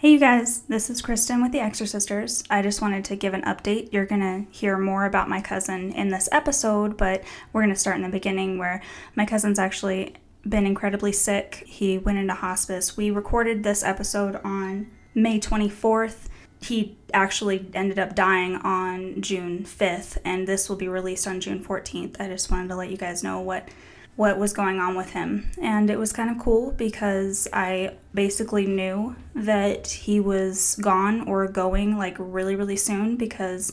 Hey, you guys, this is Kristin with the Exorcisters. I just wanted to give an update. You're going to hear more about my cousin in this episode, but we're going to start in the beginning where my cousin's actually been incredibly sick. He went into hospice. We recorded this episode on May 24th. He actually ended up dying on June 5th, and this will be released on June 14th. I just wanted to let you guys know what what was going on with him. And it was kind of cool because I basically knew that he was gone or going like really, really soon because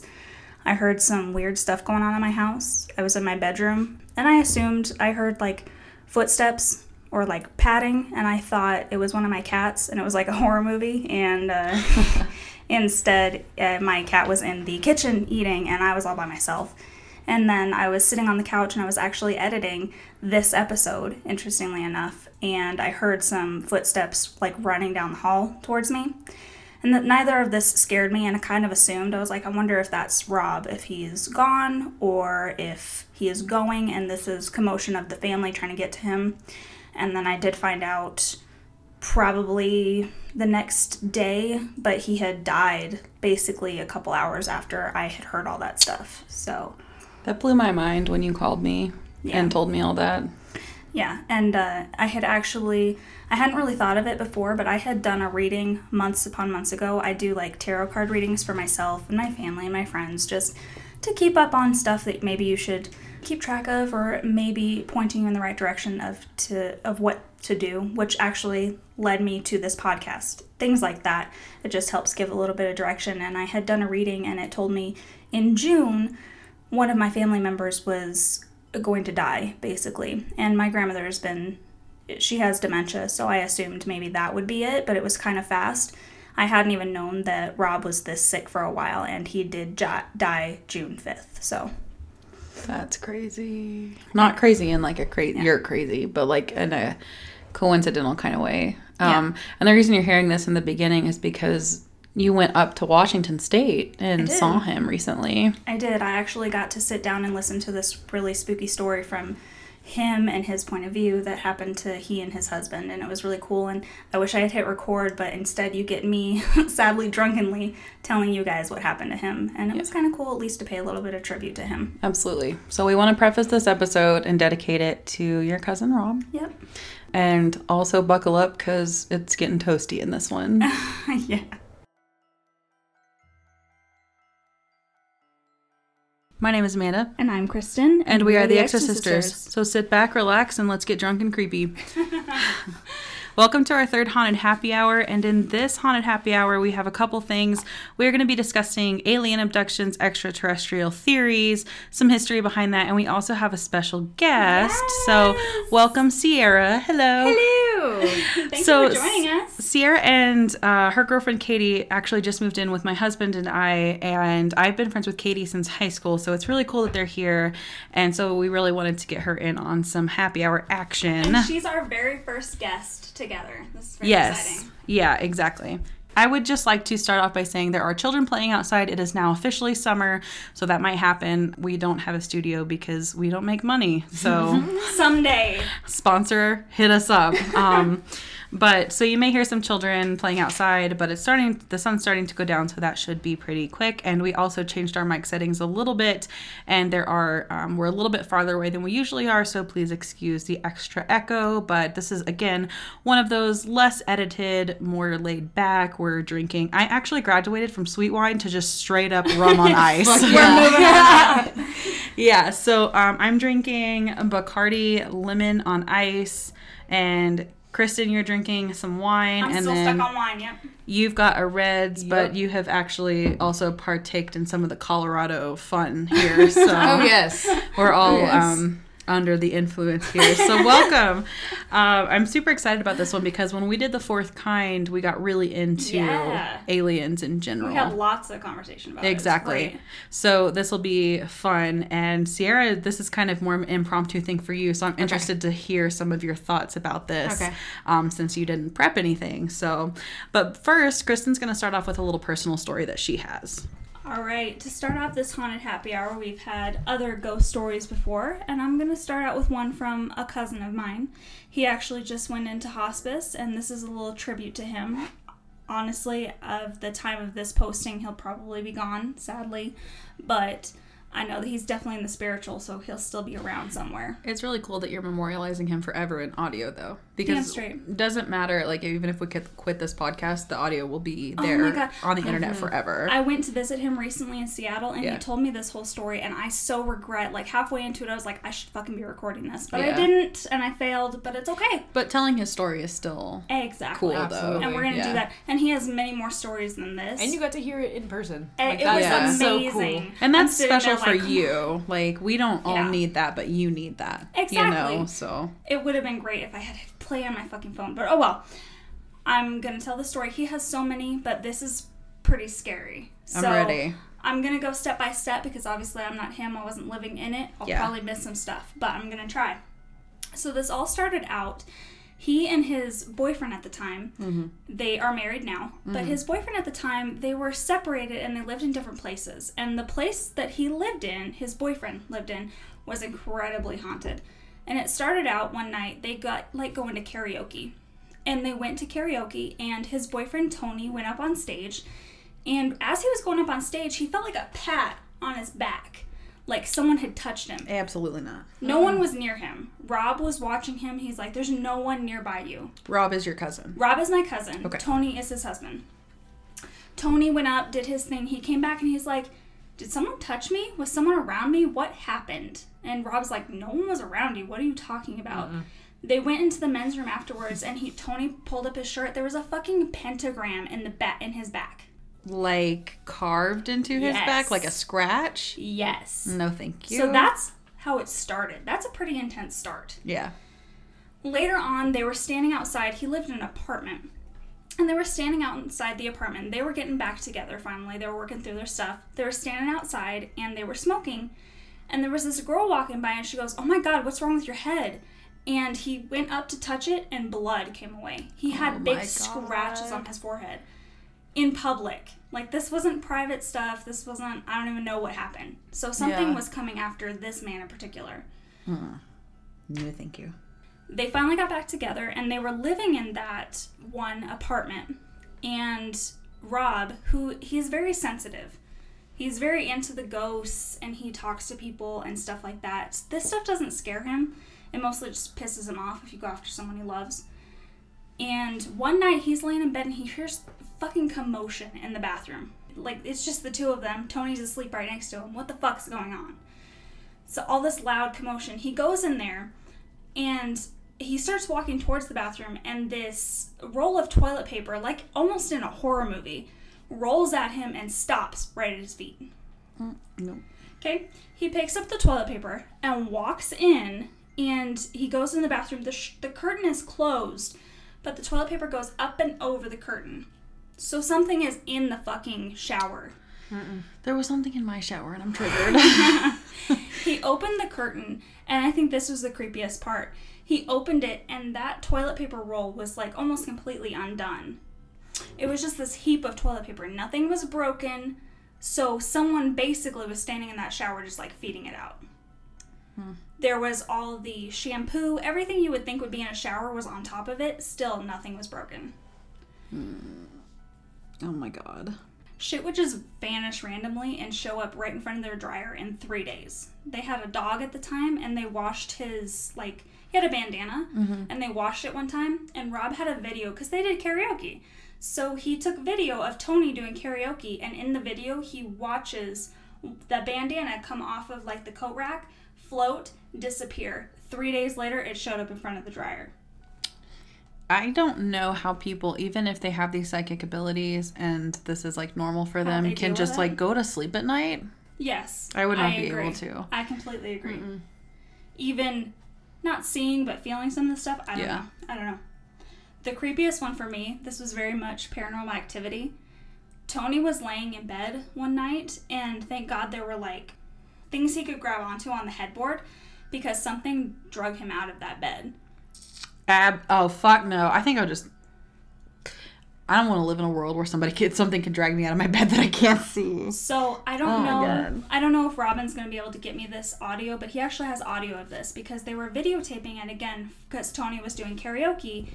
I heard some weird stuff going on in my house. I was in my bedroom and I assumed I heard like footsteps or like padding and I thought it was one of my cats and it was like a horror movie and uh, instead uh, my cat was in the kitchen eating and I was all by myself and then I was sitting on the couch and I was actually editing this episode, interestingly enough, and I heard some footsteps like running down the hall towards me. And that neither of this scared me, and I kind of assumed. I was like, I wonder if that's Rob, if he's gone, or if he is going, and this is commotion of the family trying to get to him. And then I did find out probably the next day, but he had died basically a couple hours after I had heard all that stuff. So that blew my mind when you called me yeah. and told me all that. Yeah, and uh, I had actually, I hadn't really thought of it before, but I had done a reading months upon months ago. I do like tarot card readings for myself and my family and my friends just to keep up on stuff that maybe you should keep track of or maybe pointing you in the right direction of to of what to do which actually led me to this podcast things like that it just helps give a little bit of direction and i had done a reading and it told me in june one of my family members was going to die, basically. And my grandmother's been, she has dementia, so I assumed maybe that would be it, but it was kind of fast. I hadn't even known that Rob was this sick for a while, and he did die June 5th, so. That's crazy. Not crazy in like a crazy, yeah. you're crazy, but like in a coincidental kind of way. Um, yeah. And the reason you're hearing this in the beginning is because you went up to Washington State and saw him recently. I did. I actually got to sit down and listen to this really spooky story from him and his point of view that happened to he and his husband and it was really cool and I wish I had hit record but instead you get me sadly drunkenly telling you guys what happened to him and it yeah. was kind of cool at least to pay a little bit of tribute to him. Absolutely. So we want to preface this episode and dedicate it to your cousin Rob. Yep. And also buckle up cuz it's getting toasty in this one. yeah. My name is Amanda. And I'm Kristin. And, and we, we, are the Exorcisters. So sit back, relax, and let's get drunk and creepy. Welcome to our third Haunted Happy Hour. And in this Haunted Happy Hour, we have a couple things. We're going to be discussing alien abductions, extraterrestrial theories, some history behind that, and we also have a special guest. Yes! So, welcome, Ciara. Hello. Hello. Thanks so, for joining us. Ciara and uh, her girlfriend Katie actually just moved in with my husband and I, and I've been friends with Katie since high school. So, it's really cool that they're here. And so, we really wanted to get her in on some happy hour action. And she's our very first guest together. This is very yes. exciting. Yeah, exactly. I would just like to start off by saying there are children playing outside. It is now officially summer, so that might happen. We don't have a studio because we don't make money. So someday, sponsor, hit us up. Um, but so you may hear some children playing outside, but it's starting, the sun's starting to go down, so that should be pretty quick. And we also changed our mic settings a little bit, and there are, um, we're a little bit farther away than we usually are, so please excuse the extra echo. But this is, again, one of those less edited, more laid back. We're drinking, I actually graduated from sweet wine to just straight up rum on ice. yeah. yeah, so um, I'm drinking Bacardi lemon on ice and Kristin, you're drinking some wine, I'm and still then stuck on wine. Yep. You've got a reds, yep. but you have actually also partaked in some of the Colorado fun here. So oh yes, we're all oh, yes. um, under the influence here. So welcome. uh, I'm super excited about this one because when we did the fourth kind, we got really into yeah. aliens in general. We had lots of conversation about exactly. it. Exactly. So this will be fun. And Ciara, this is kind of more impromptu thing for you. So I'm interested okay. to hear some of your thoughts about this. Okay. Um, since you didn't prep anything. So, but first, Kristin's going to start off with a little personal story that she has. All right, to start off this haunted happy hour, we've had other ghost stories before, and I'm going to start out with one from a cousin of mine. He actually just went into hospice, and this is a little tribute to him. honestly, of the time of this posting, he'll probably be gone, sadly. But I know that he's definitely in the spiritual, so he'll still be around somewhere. It's really cool that you're memorializing him forever in audio, though, because straight. it doesn't matter. Like even if we could quit this podcast, the audio will be Oh there God. on the internet mm-hmm. forever. I went to visit him recently in Seattle, and Yeah. he told me this whole story, and I so regret. Like halfway into it, I was like, I should fucking be recording this, but I didn't, and I failed. But it's okay. but telling his story is still Exactly. cool, Absolutely. though. And we're gonna Yeah. do that. And he has many more stories than this. And you got to hear it in person. And Like, it that's was Yeah. so cool. And that's special there for like, you. Like we don't all Yeah. need that, but you need that. Exactly. You know, so It would have been great if I had to play on my fucking phone, but oh well. I'm gonna tell the story. He has so many, but this is pretty scary. I'm so ready. I'm gonna go step by step because obviously I'm not him. I wasn't living in it. I'll Yeah. probably miss some stuff, but I'm gonna try. So this all started out. He and his boyfriend at the time, Mm-hmm. they are married now, but his boyfriend at the time, they were separated and they lived in different places. And the place that he lived in, his boyfriend lived in, was incredibly haunted. And it started out one night, they got like going to karaoke. And they went to karaoke, and his boyfriend Tony went up on stage. And as he was going up on stage, he felt like a pat on his back, like someone had touched him. Absolutely not. No one was near him. Rob was watching him. He's like, There's no one nearby you. Rob is your cousin. Rob is my cousin. Okay. Tony is his husband. Tony went up, did his thing. He came back and he's like, Did someone touch me? Was someone around me? What happened? And Rob's like, No one was around you. What are you talking about? They went into the men's room afterwards and he Tony pulled up his shirt. There was a fucking pentagram in the back in his back. Like carved into his Yes. back, like a scratch. Yes. No, thank you. So that's how it started. That's a pretty intense start. yeah. Later on, they were standing outside. He lived in an apartment. And they were standing outside the apartment. They were getting back together finally. They were working through their stuff. They were standing outside and they were smoking. And there was this girl walking by and she goes, Oh my God, what's wrong with your head? And he went up to touch it and blood came away. He had Oh big my scratches on his forehead in public. Like, this wasn't private stuff. This wasn't, I don't even know what happened. So, something Yeah. was coming after this man in particular. No, thank you. they finally got back together and they were living in that one apartment. And Rob, who he's very sensitive, he's very into the ghosts and he talks to people and stuff like that. This stuff doesn't scare him, it mostly just pisses him off if you go after someone he loves. And one night he's laying in bed and he hears fucking commotion in the bathroom. Like it's just the two of them. Tony's asleep right next to him. What the fuck's going on? So all this loud commotion. He goes in there and he starts walking towards the bathroom and this roll of toilet paper like almost in a horror movie rolls at him and stops right at his feet. Mm, no. okay? He picks up the toilet paper and walks in and he goes in the bathroom. The, sh- the curtain is closed but the toilet paper goes up and over the curtain. So something is in the fucking shower. There was something in my shower and I'm triggered. he opened the curtain and i think this was the creepiest part. He opened it and that toilet paper roll was like almost completely undone it was just this heap of toilet paper. Nothing was broken. So someone basically was standing in that shower just like feeding it out. Hmm. There was all the shampoo. Everything you would think would be in a shower was on top of it. Still nothing was broken. Hmm. Oh my god. shit would just vanish randomly and show up right in front of their dryer in three days. They had a dog at the time and they washed his, like, he had a bandana mm-hmm. and they washed it one time. And Rob had a video because they did karaoke. So he took video of Tony doing karaoke and in the video he watches the bandana come off of, like, the coat rack, float, disappear. Three days later, it showed up in front of the dryer. I don't know how people, even if they have these psychic abilities and this is like normal for How them, can just with like it? go to sleep at night. Yes. I would not be agree. able to. I completely agree. Even not seeing but feeling some of the stuff, I don't Yeah. know. I don't know. The creepiest one for me, this was very much paranormal activity. Tony was laying in bed one night, and thank God there were like things he could grab onto on the headboard because something drug him out of that bed. Ab. Oh fuck no. I think I'll just. I don't want to live in a world where somebody can something can drag me out of my bed that I can't see. So I don't Oh know. I don't know if Robin's gonna be able to get me this audio, but he actually has audio of this because they were videotaping it again because Tony was doing karaoke,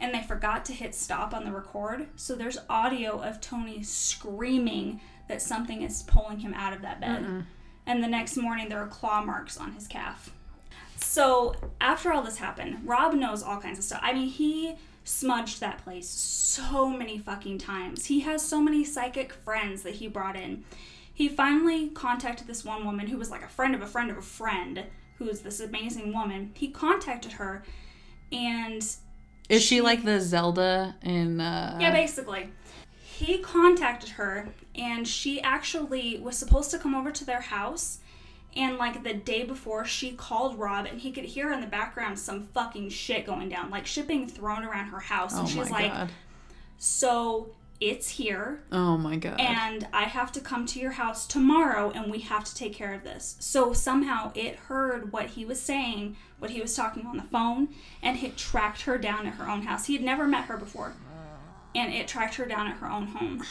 and they forgot to hit stop on the record. So there's audio of Tony screaming that something is pulling him out of that bed. And the next morning, there are claw marks on his calf. So after all this happened, Rob knows all kinds of stuff. I mean, he smudged that place so many fucking times. He has so many psychic friends that he brought in. He finally contacted this one woman who was like a friend of a friend of a friend, who's this amazing woman. He contacted her and Is she like the Zelda in uh yeah, basically. He contacted her, and she actually was supposed to come over to their house. And like the day before, she called Rob, and he could hear in the background some fucking shit going down, like shit being thrown around her house. And Oh she's my like, god. "So it's here, Oh my god. and I have to come to your house tomorrow, and we have to take care of this." So somehow it heard what he was saying, what he was talking on the phone, and it tracked her down at her own house. He had never met her before and it tracked her down at her own home.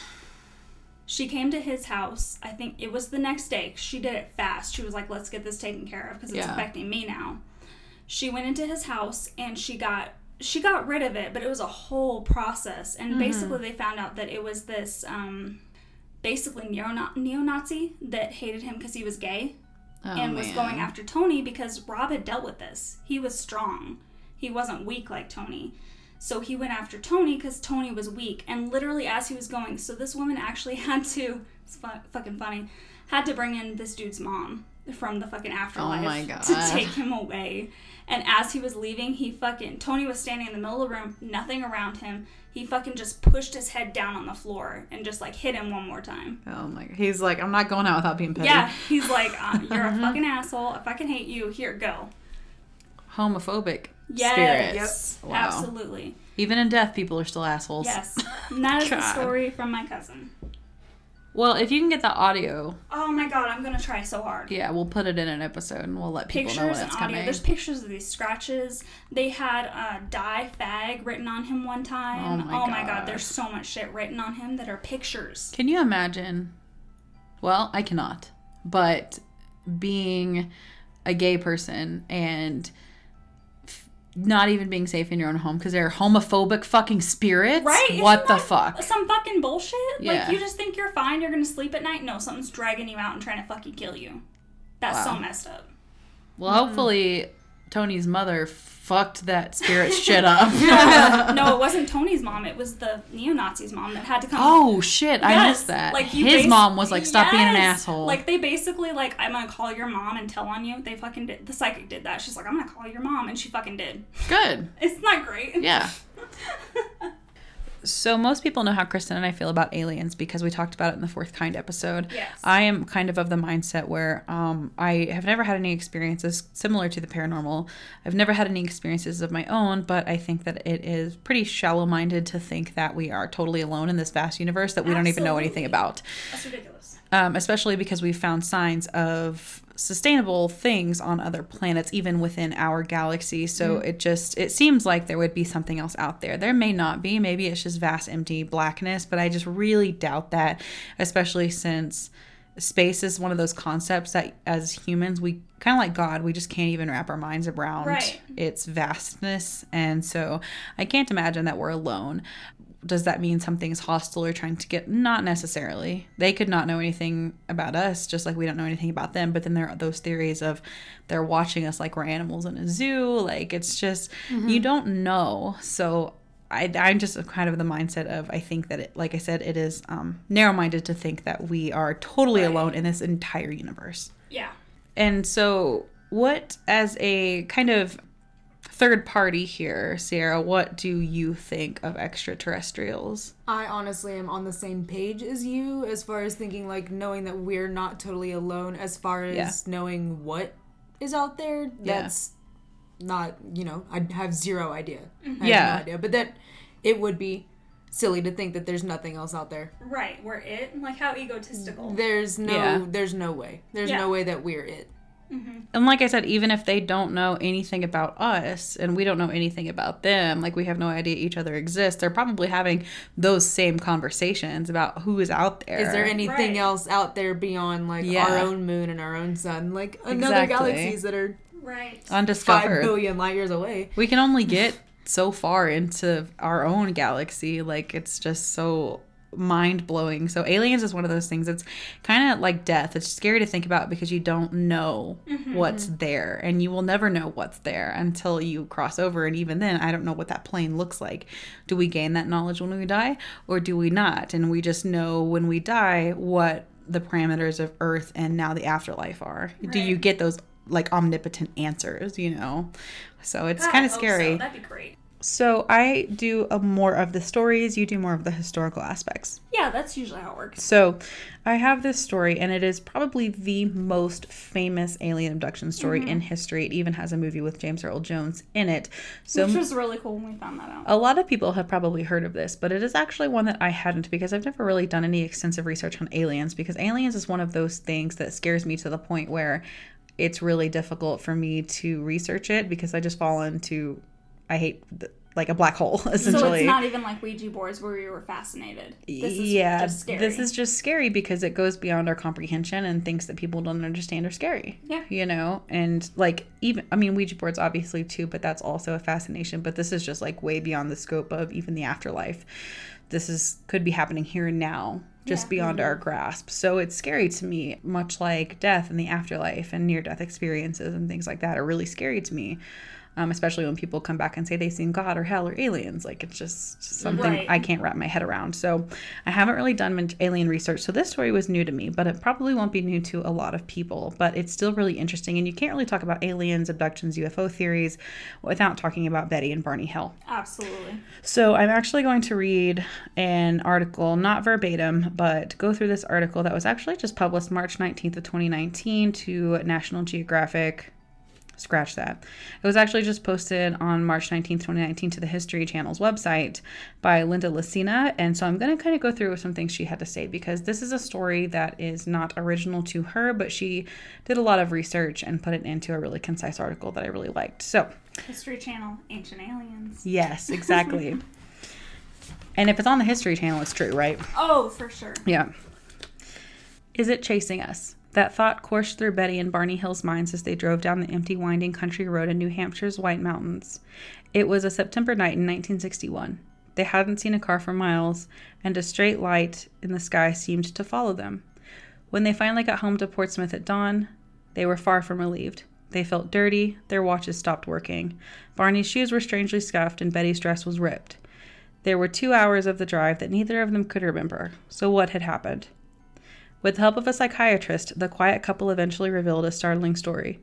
She came to his house. I think it was the next day. She did it fast. She was like, "Let's get this taken care of because it's Yeah. affecting me now." She went into his house and she got she got rid of it, but it was a whole process. And Mm-hmm. basically, they found out that it was this um, basically neo Nazi that hated him because he was gay Oh, and was man. going after Tony because Rob had dealt with this. He was strong. He wasn't weak like Tony. So he went after Tony because Tony was weak. And literally, as he was going, so this woman actually had to, it's fu- fucking funny, had to bring in this dude's mom from the fucking afterlife Oh to take him away. And as he was leaving, he fucking, Tony was standing in the middle of the room, nothing around him. He fucking just pushed his head down on the floor and just like hit him one more time. Oh my god. He's like, I'm not going out without being petty. Yeah, he's like, uh, you're a fucking asshole. I fucking hate you. Here, go. Homophobic Yes. spirits. Wow. Absolutely. Even in death, people are still assholes. Yes. And that is the God. story from my cousin. Well, if you can get the audio, Oh my god, I'm gonna try so hard. yeah, we'll put it in an episode and we'll let people know Pictures and it's audio. coming. There's pictures of these scratches. They had uh, die fag written on him one time. Oh my god, God. there's so much shit written on him that are pictures. Can you imagine? Well, I cannot. But being a gay person and not even being safe in your own home because they're homophobic fucking spirits. Right? Isn't What the that fuck? Some fucking bullshit. Yeah. Like you just think you're fine, you're gonna sleep at night. No, something's dragging you out and trying to fucking kill you. That's so messed up. Well, hopefully Tony's mother fucked that spirit shit up. no, it wasn't Tony's mom. It was the neo Nazis' mom that had to come. oh shit, I missed that. Like His bas- mom was like, "Stop being an asshole." Like they basically like, I'm gonna call your mom and tell on you. They fucking did. The psychic did that. She's like, I'm gonna call your mom, and she fucking did. good. It's not great. Yeah. So most people know how Kristin and I feel about aliens because we talked about it in the fourth kind episode. Yes. I am kind of of the mindset where um, I have never had any experiences similar to the paranormal. I've never had any experiences of my own, but I think that it is pretty shallow-minded to think that we are totally alone in this vast universe that we don't even know anything about. That's ridiculous. Um, especially because we've found signs of sustainable things on other planets even within our galaxy. So mm. it just it seems like there would be something else out there. There may not be. Maybe it's just vast empty blackness but i just really doubt that especially since space is one of those concepts that as humans we kind of like god we just can't even wrap our minds around Right. its vastness. And so i can't imagine that we're alone does that mean something's hostile or trying to get not necessarily they could not know anything about us just like we don't know anything about them but then there are those theories of they're watching us like we're animals in a zoo like it's just you don't know so I, I'm just kind of the mindset of I think that it, like I said, it is um, narrow-minded to think that we are totally Right. alone in this entire universe. Yeah. And so, what, as a kind of third party here, Ciara, what do you think of extraterrestrials? I honestly am on the same page as you as far as thinking like knowing that we're not totally alone as far as Yeah. knowing what is out there. Yeah. That's not, you know, I have zero idea. I have Yeah. no idea. But that it would be silly to think that there's nothing else out there. Right. We're it. Like how egotistical. There's no Yeah. there's no way. There's Yeah. no way that we're it. Mm-hmm. And like I said, even if they don't know anything about us and we don't know anything about them, like we have no idea each other exists, they're probably having those same conversations about who is out there. Is there anything Right. else out there beyond like Yeah. our own moon and our own sun? Like another Exactly. galaxies that are right. undiscovered? billion light years away. We can only get so far into our own galaxy. Like it's just so mind blowing. So aliens is one of those things It's kind of like death. It's scary to think about because you don't know mm-hmm, what's mm-hmm. there and you will never know what's there until you cross over and even then I don't know what that plane looks like. Do we gain that knowledge when we die or do we not? And we just know when we die what the parameters of earth and now the afterlife are. Do you get those like omnipotent answers, you know? So it's kind of scary. So. That'd be great. So I do a more of the stories, you do more of the historical aspects. Yeah, that's usually how it works. So I have this story, and it is probably the most famous alien abduction story in mm-hmm. history. It even has a movie with James Earl Jones in it. So Which was really cool when we found that out. a lot of people have probably heard of this, but it is actually one that I hadn't because I've never really done any extensive research on aliens because aliens is one of those things that scares me to the point where it's really difficult for me to research it because I just fall into I hate th- like a black hole essentially. So it's not even like Ouija boards where we were fascinated. This is yeah, just scary. this is just scary because it goes beyond our comprehension and things that people don't understand are scary. Yeah. You know, and like even I mean Ouija boards obviously too, but that's also a fascination, but this is just like way beyond the scope of even the afterlife. This is could be happening here and now, just Yeah. beyond our grasp. So it's scary to me, much like death and the afterlife and near death experiences and things like that are really scary to me. Um, especially when people come back and say they've seen God or hell or aliens. Like it's just something Right. I can't wrap my head around. So I haven't really done much alien research. So this story was new to me, but it probably won't be new to a lot of people. But it's still really interesting. And you can't really talk about aliens, abductions, UFO theories without talking about Betty and Barney Hill. Absolutely. So I'm actually going to read an article, not verbatim, but go through this article that was actually just published March 19th of 2019 to National Geographic. Scratch that. It was actually just posted on March 19th, 2019 to the History Channel's website by Linda Lacina. And so I'm going to kind of go through some things she had to say because this is a story that is not original to her, but she did a lot of research and put it into a really concise article that I really liked. So, History Channel, Ancient Aliens. yes, exactly. and if it's on the History Channel, it's true, right? Oh, for sure. Yeah. Is it chasing us? That thought coursed through Betty and Barney Hill's minds as they drove down the empty, winding country road in New Hampshire's White Mountains. It was a September night in 1961. They hadn't seen a car for miles, and a straight light in the sky seemed to follow them. When they finally got home to Portsmouth at dawn, they were far from relieved. They felt dirty, their watches stopped working. Barney's shoes were strangely scuffed, and Betty's dress was ripped. There were two hours of the drive that neither of them could remember. So, what had happened? With the help of a psychiatrist, the quiet couple eventually revealed a startling story.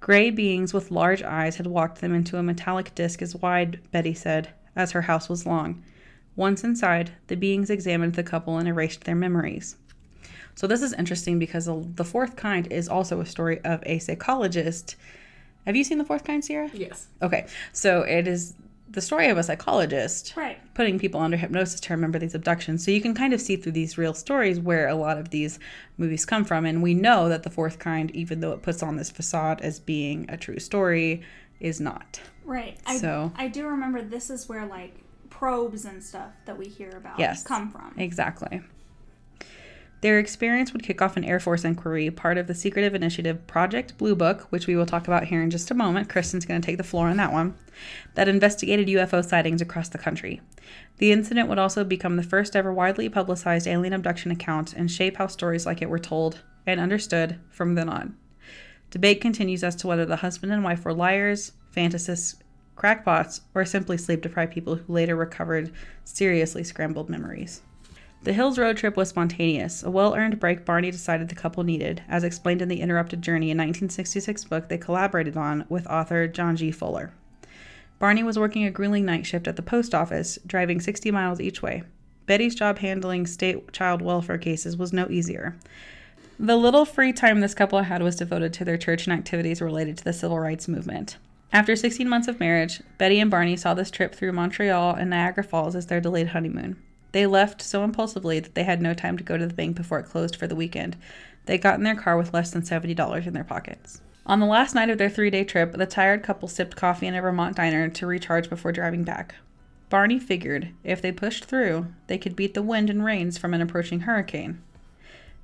Gray beings with large eyes had walked them into a metallic disc as wide, Betty said, as her house was long. Once inside, the beings examined the couple and erased their memories. So, this is interesting because the the fourth kind is also a story of a psychologist. Have you seen the fourth kind, Ciara? Yes. Okay, so it is the story of a psychologist Right. putting people under hypnosis to remember these abductions. So you can kind of see through these real stories where a lot of these movies come from. And we know that the fourth kind, even though it puts on this facade as being a true story, is not. Right. I, So- I do remember this is where like probes and stuff that we hear about Yes. come from. Exactly. Their experience would kick off an Air Force inquiry, part of the secretive initiative Project Blue Book, which we will talk about here in just a moment. Kristin's going to take the floor on that one, that investigated UFO sightings across the country. The incident would also become the first ever widely publicized alien abduction account and shape how stories like it were told and understood from then on. Debate continues as to whether the husband and wife were liars, fantasists, crackpots, or simply sleep deprived people who later recovered seriously scrambled memories. The Hills road trip was spontaneous, a well earned break Barney decided the couple needed, as explained in the Interrupted Journey, a 1966 book they collaborated on with author John G. Fuller. Barney was working a grueling night shift at the post office, driving 60 miles each way. Betty's job handling state child welfare cases was no easier. The little free time this couple had was devoted to their church and activities related to the civil rights movement. After 16 months of marriage, Betty and Barney saw this trip through Montreal and Niagara Falls as their delayed honeymoon. They left so impulsively that they had no time to go to the bank before it closed for the weekend. They got in their car with less than $70 in their pockets. On the last night of their three day trip, the tired couple sipped coffee in a Vermont diner to recharge before driving back. Barney figured if they pushed through, they could beat the wind and rains from an approaching hurricane.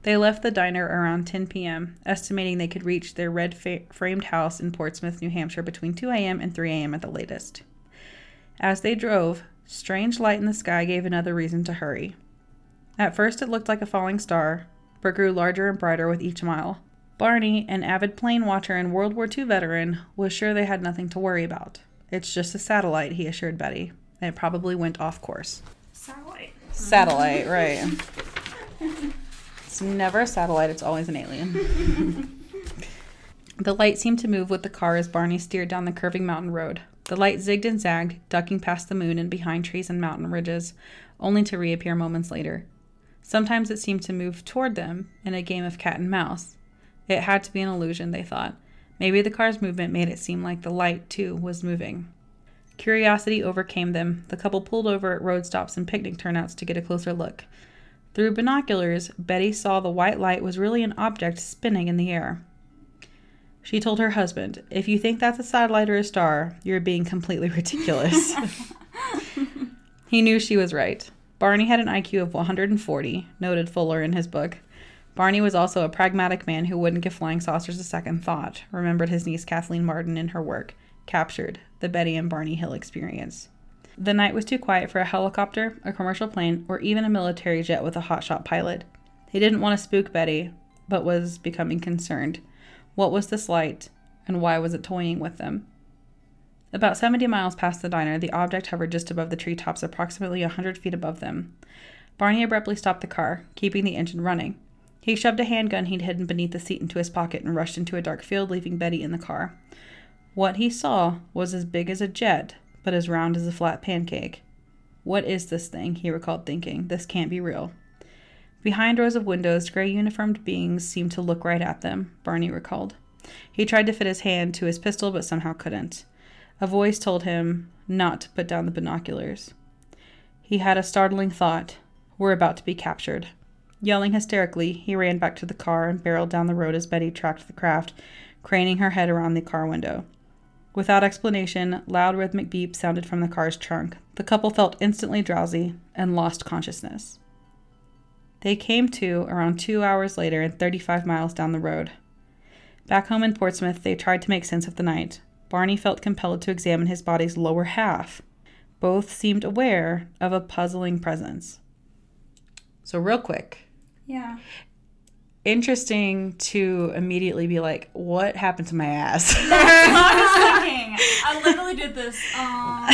They left the diner around 10 p.m., estimating they could reach their red fa- framed house in Portsmouth, New Hampshire between 2 a.m. and 3 a.m. at the latest. As they drove, strange light in the sky gave another reason to hurry. At first, it looked like a falling star, but grew larger and brighter with each mile. Barney, an avid plane watcher and World War II veteran, was sure they had nothing to worry about. It's just a satellite, he assured Betty. And it probably went off course. Satellite. Satellite, right. It's never a satellite, it's always an alien. the light seemed to move with the car as Barney steered down the curving mountain road. The light zigged and zagged, ducking past the moon and behind trees and mountain ridges, only to reappear moments later. Sometimes it seemed to move toward them in a game of cat and mouse. It had to be an illusion, they thought. Maybe the car's movement made it seem like the light, too, was moving. Curiosity overcame them. The couple pulled over at road stops and picnic turnouts to get a closer look. Through binoculars, Betty saw the white light was really an object spinning in the air. She told her husband, If you think that's a satellite or a star, you're being completely ridiculous. he knew she was right. Barney had an IQ of 140, noted Fuller in his book. Barney was also a pragmatic man who wouldn't give flying saucers a second thought, remembered his niece Kathleen Marden in her work, Captured The Betty and Barney Hill Experience. The night was too quiet for a helicopter, a commercial plane, or even a military jet with a hotshot pilot. He didn't want to spook Betty, but was becoming concerned. What was this light, and why was it toying with them? About 70 miles past the diner, the object hovered just above the treetops, approximately a 100 feet above them. Barney abruptly stopped the car, keeping the engine running. He shoved a handgun he'd hidden beneath the seat into his pocket and rushed into a dark field, leaving Betty in the car. What he saw was as big as a jet, but as round as a flat pancake. What is this thing? he recalled thinking. This can't be real. Behind rows of windows, gray uniformed beings seemed to look right at them, Barney recalled. He tried to fit his hand to his pistol, but somehow couldn't. A voice told him not to put down the binoculars. He had a startling thought. We're about to be captured. Yelling hysterically, he ran back to the car and barreled down the road as Betty tracked the craft, craning her head around the car window. Without explanation, loud rhythmic beeps sounded from the car's trunk. The couple felt instantly drowsy and lost consciousness. They came to around two hours later and 35 miles down the road. Back home in Portsmouth, they tried to make sense of the night. Barney felt compelled to examine his body's lower half. Both seemed aware of a puzzling presence. So, real quick, Yeah. interesting to immediately be like, what happened to my ass? I was thinking. I literally did this. Um,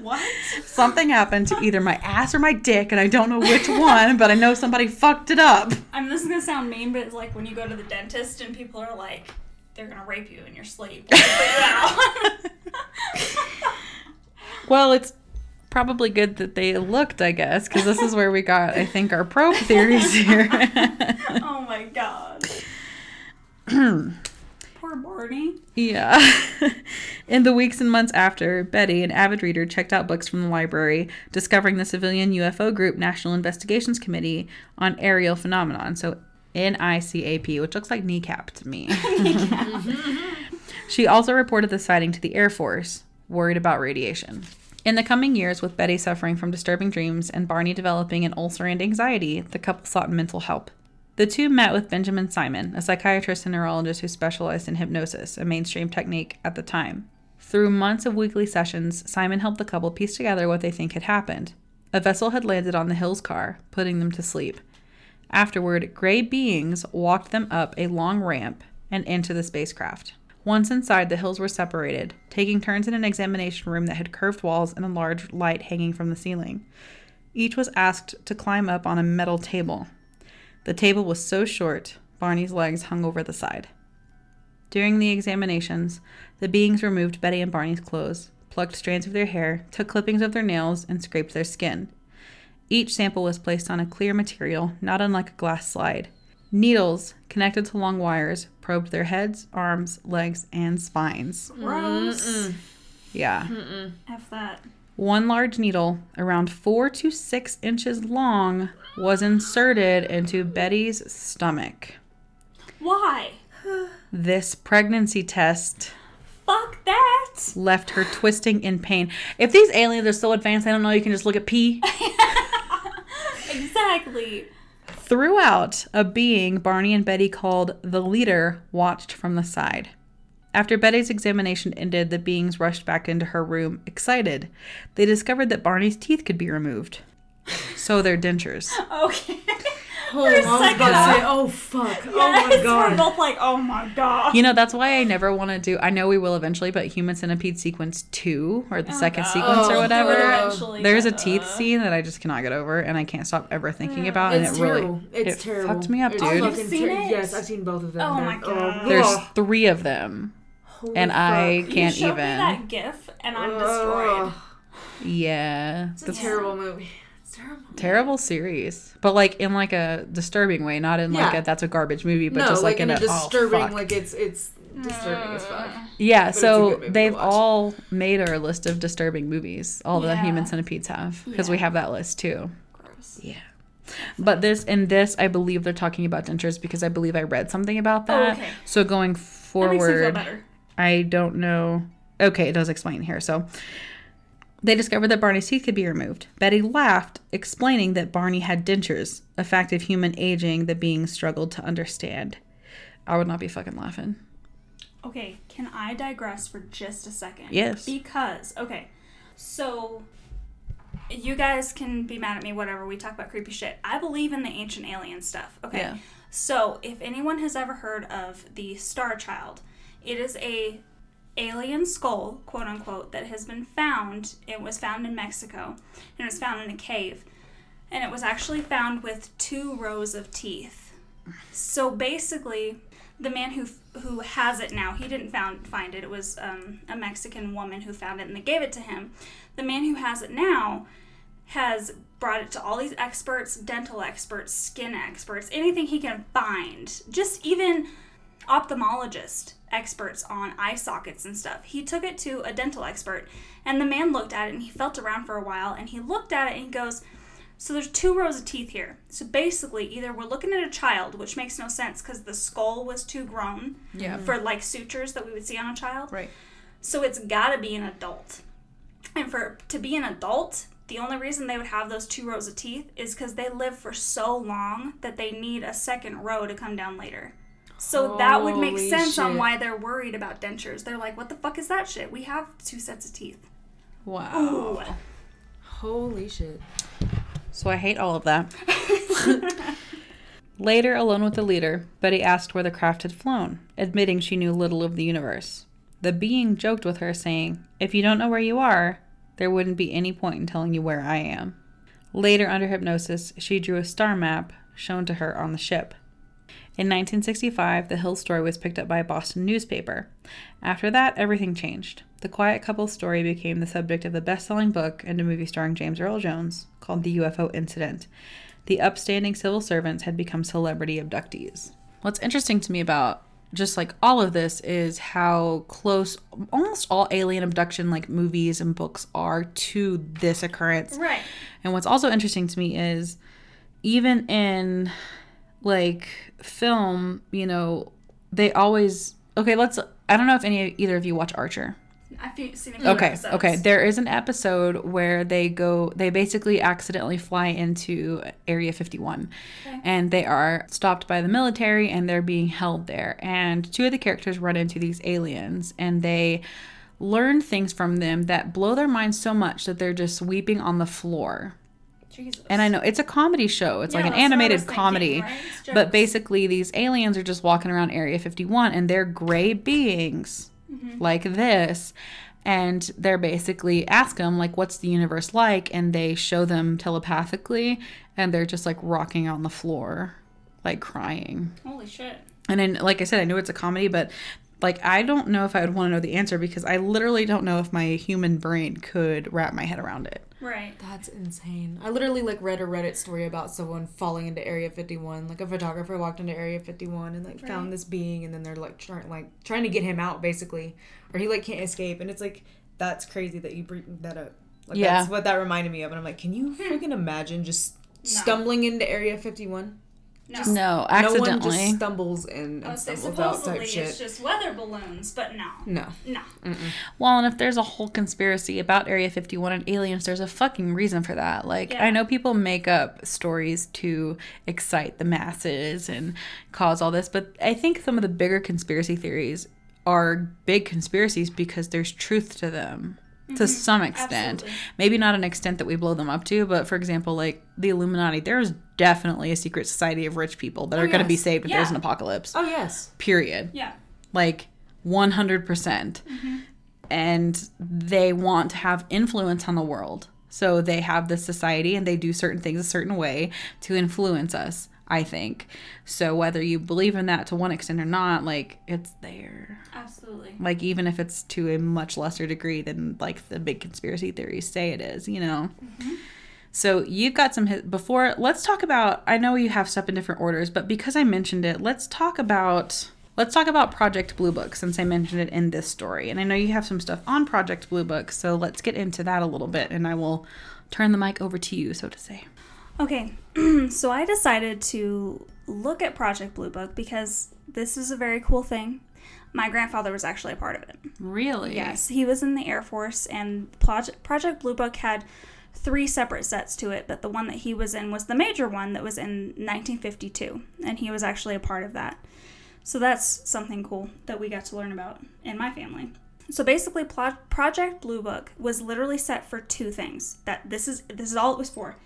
what? Something happened to either my ass or my dick, and I don't know which one, but I know somebody fucked it up. I mean, this is gonna sound mean, but it's like when you go to the dentist and people are like, they're gonna rape you in your sleep. Figure it out. Well, it's probably good that they looked, I guess, because this is where we got, I think, our probe theories here. oh my god. Poor Barney. yeah. In the weeks and months after, Betty, an avid reader, checked out books from the library, discovering the civilian UFO group National Investigations Committee on Aerial Phenomenon, so NICAP, which looks like kneecap to me. she also reported the sighting to the Air Force, worried about radiation. In the coming years, with Betty suffering from disturbing dreams and Barney developing an ulcer and anxiety, the couple sought mental help. The two met with Benjamin Simon, a psychiatrist and neurologist who specialized in hypnosis, a mainstream technique at the time. Through months of weekly sessions, Simon helped the couple piece together what they think had happened. A vessel had landed on the Hills car, putting them to sleep. Afterward, gray beings walked them up a long ramp and into the spacecraft. Once inside, the hills were separated, taking turns in an examination room that had curved walls and a large light hanging from the ceiling. Each was asked to climb up on a metal table. The table was so short, Barney's legs hung over the side. During the examinations, the beings removed Betty and Barney's clothes, plucked strands of their hair, took clippings of their nails, and scraped their skin. Each sample was placed on a clear material, not unlike a glass slide. Needles, connected to long wires, probed their heads, arms, legs, and spines. Gross. Yeah. Mm-mm. F that. One large needle, around four to six inches long, was inserted into Betty's stomach. Why? This pregnancy test Fuck that. left her twisting in pain. If these aliens are so advanced, I don't know you can just look at pee. Exactly. Throughout, a being Barney and Betty called the leader watched from the side. After Betty's examination ended, the beings rushed back into her room, excited. They discovered that Barney's teeth could be removed. So their dentures. Okay. Oh, I was about second to say, oh fuck. Oh my god. We're both like, oh my god. You know, that's why I never want to do. I know we will eventually, but Human Centipede sequence two or the oh, second sequence or Oh, whatever. Eventually, There's a teeth scene that I just cannot get over, and I can't stop ever thinking about. And It's it really, terrible. It's it terrible. fucked me up, It's dude. You've seen ter- it? Yes, I've seen both of them. Oh my oh, God. Oh, There's three of them, Holy and I can't you showed even. me that GIF, and I'm destroyed. Yeah, It's a That's terrible movie. It's terrible. terrible series, but like in like a disturbing way, not in like Yeah. a that's a garbage movie, but no, just like, in a oh, disturbing, fuck. like it's it's disturbing as fuck. Mm. Yeah, it's a so good movie to they've all made our list of disturbing movies. All the human centipedes have because we have that list too. Gross. Yeah. But this in this, I believe they're talking about dentures because I believe I read something about oh, that. okay. So going That makes me feel forward, better. I don't know. Okay, it does explain here. So they discovered that Barney's teeth could be removed. Betty laughed, explaining that Barney had dentures, a fact of human aging that being struggled to understand. I would not be fucking laughing. Okay, can I digress for just a second? Yes. Because, okay, so you guys can be mad at me, whatever. We talk about creepy shit. I believe in the ancient alien stuff. Okay. Yeah. So if anyone has ever heard of the Star Child, it is a alien skull, quote unquote, that has been found. It was found in Mexico, and it was found in a cave, and it was actually found with two rows of teeth. So basically, the man who who has it now, he didn't found find it. It was um, a Mexican woman who found it, and they gave it to him. The man who has it now has brought it to all these experts, dental experts, skin experts, anything he can find. Just even ophthalmologist experts on eye sockets and stuff. He took it to a dental expert, and the man looked at it and he felt around for a while, and he looked at it and he goes. So there's two rows of teeth here. So basically, either we're looking at a child, which makes no sense because the skull was too grown Yeah. for like sutures that we would see on a child. Right. So it's got to be an adult. And for to be an adult, the only reason they would have those two rows of teeth is because they live for so long that they need a second row to come down later. So that would make Holy sense on why they're worried about dentures. They're like, what the fuck is that shit? We have two sets of teeth. Wow. Ooh. Holy shit. So I hate all of that. Later, alone with the leader, Betty asked where the craft had flown, admitting she knew little of the universe. The being joked with her, saying, If you don't know where you are, there wouldn't be any point in telling you where I am. Later, under hypnosis, she drew a star map shown to her on the ship. In 1965, the Hill story was picked up by a Boston newspaper. After that, everything changed. The quiet couple's story became the subject of the best selling book and a movie starring James Earl Jones called The UFO Incident. The upstanding civil servants had become celebrity abductees. What's interesting to me about just like all of this is how close almost all alien abduction like movies and books are to this occurrence. Right. And what's also interesting to me is even in like film, you know, they always okay, let's I don't know if any either of you watch Archer. I've seen a few Okay, episodes. okay. There is an episode where they go, they basically accidentally fly into Area 51. And they are stopped by the military and they're being held there. And two of the characters run into these aliens and they learn things from them that blow their minds so much that they're just weeping on the floor. Jesus. And I know it's a comedy show. It's Yeah, like an that's what I animated was thinking, comedy. right? But basically these aliens are just walking around Area 51 and they're gray beings Mm-hmm. like this and they're basically ask them like what's the universe like and they show them telepathically and they're just like rocking on the floor like crying. Holy shit. And then like I said I know it's a comedy but like I don't know if I would want to know the answer because I literally don't know if my human brain could wrap my head around it. Right. That's insane. I literally like read a Reddit story about someone falling into Area 51. Like a photographer walked into Area 51 and like Right. found this being, and then they're like trying like trying to get him out basically, or he like can't escape. And it's like that's crazy that you bring that up. Like, Yeah. that's what that reminded me of. And I'm like, can you freaking imagine just stumbling into Area 51? No. No, accidentally. No one accidentally. just stumbles and, I and would say stumbles out supposedly type it's shit. just weather balloons, but no. No. No. Well, and if there's a whole conspiracy about Area 51 and aliens, there's a fucking reason for that. Like, Yeah. I know people make up stories to excite the masses and cause all this, but I think some of the bigger conspiracy theories are big conspiracies because there's truth to them to mm-hmm. some extent. Absolutely. Maybe not an extent that we blow them up to, but for example, like the Illuminati, there's definitely a secret society of rich people that oh, are going to be saved if there's an apocalypse. Oh yes. Period. Yeah. Like 100%. percent mm-hmm. And they want to have influence on the world. So they have this society and they do certain things a certain way to influence us, I think. So whether you believe in that to one extent or not, like it's there. Absolutely. Like even if it's to a much lesser degree than like the big conspiracy theories say it is, you know. Mm-hmm. So you've got some before. Let's talk about. I know you have stuff in different orders, but because I mentioned it, let's talk about. Let's talk about Project Blue Book since I mentioned it in this story, and I know you have some stuff on Project Blue Book. So let's get into that a little bit, and I will turn the mic over to you, so to say. Okay, so I decided to look at Project Blue Book because this is a very cool thing. My grandfather was actually a part of it. Really? Yes, he was in the Air Force, and Project, Project Blue Book had three separate sets to it, but the one that he was in was the major one that was in 1952, and he was actually a part of that. So that's something cool that we got to learn about in my family. So basically, Project Blue Book was literally set for two things. That this is this is all it was for.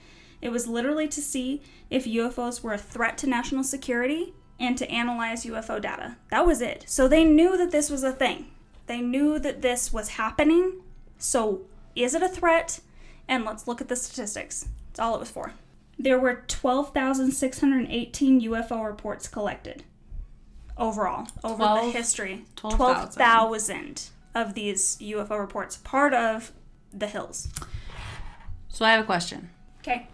It was literally to see if UFOs were a threat to national security and to analyze UFO data. That was it. So they knew that this was a thing. They knew that this was happening. So is it a threat? And let's look at the statistics. That's all it was for. There were 12,618 UFO reports collected overall over the history. 12,000. 12,000 of these UFO reports, part of the hills. So I have a question. Okay.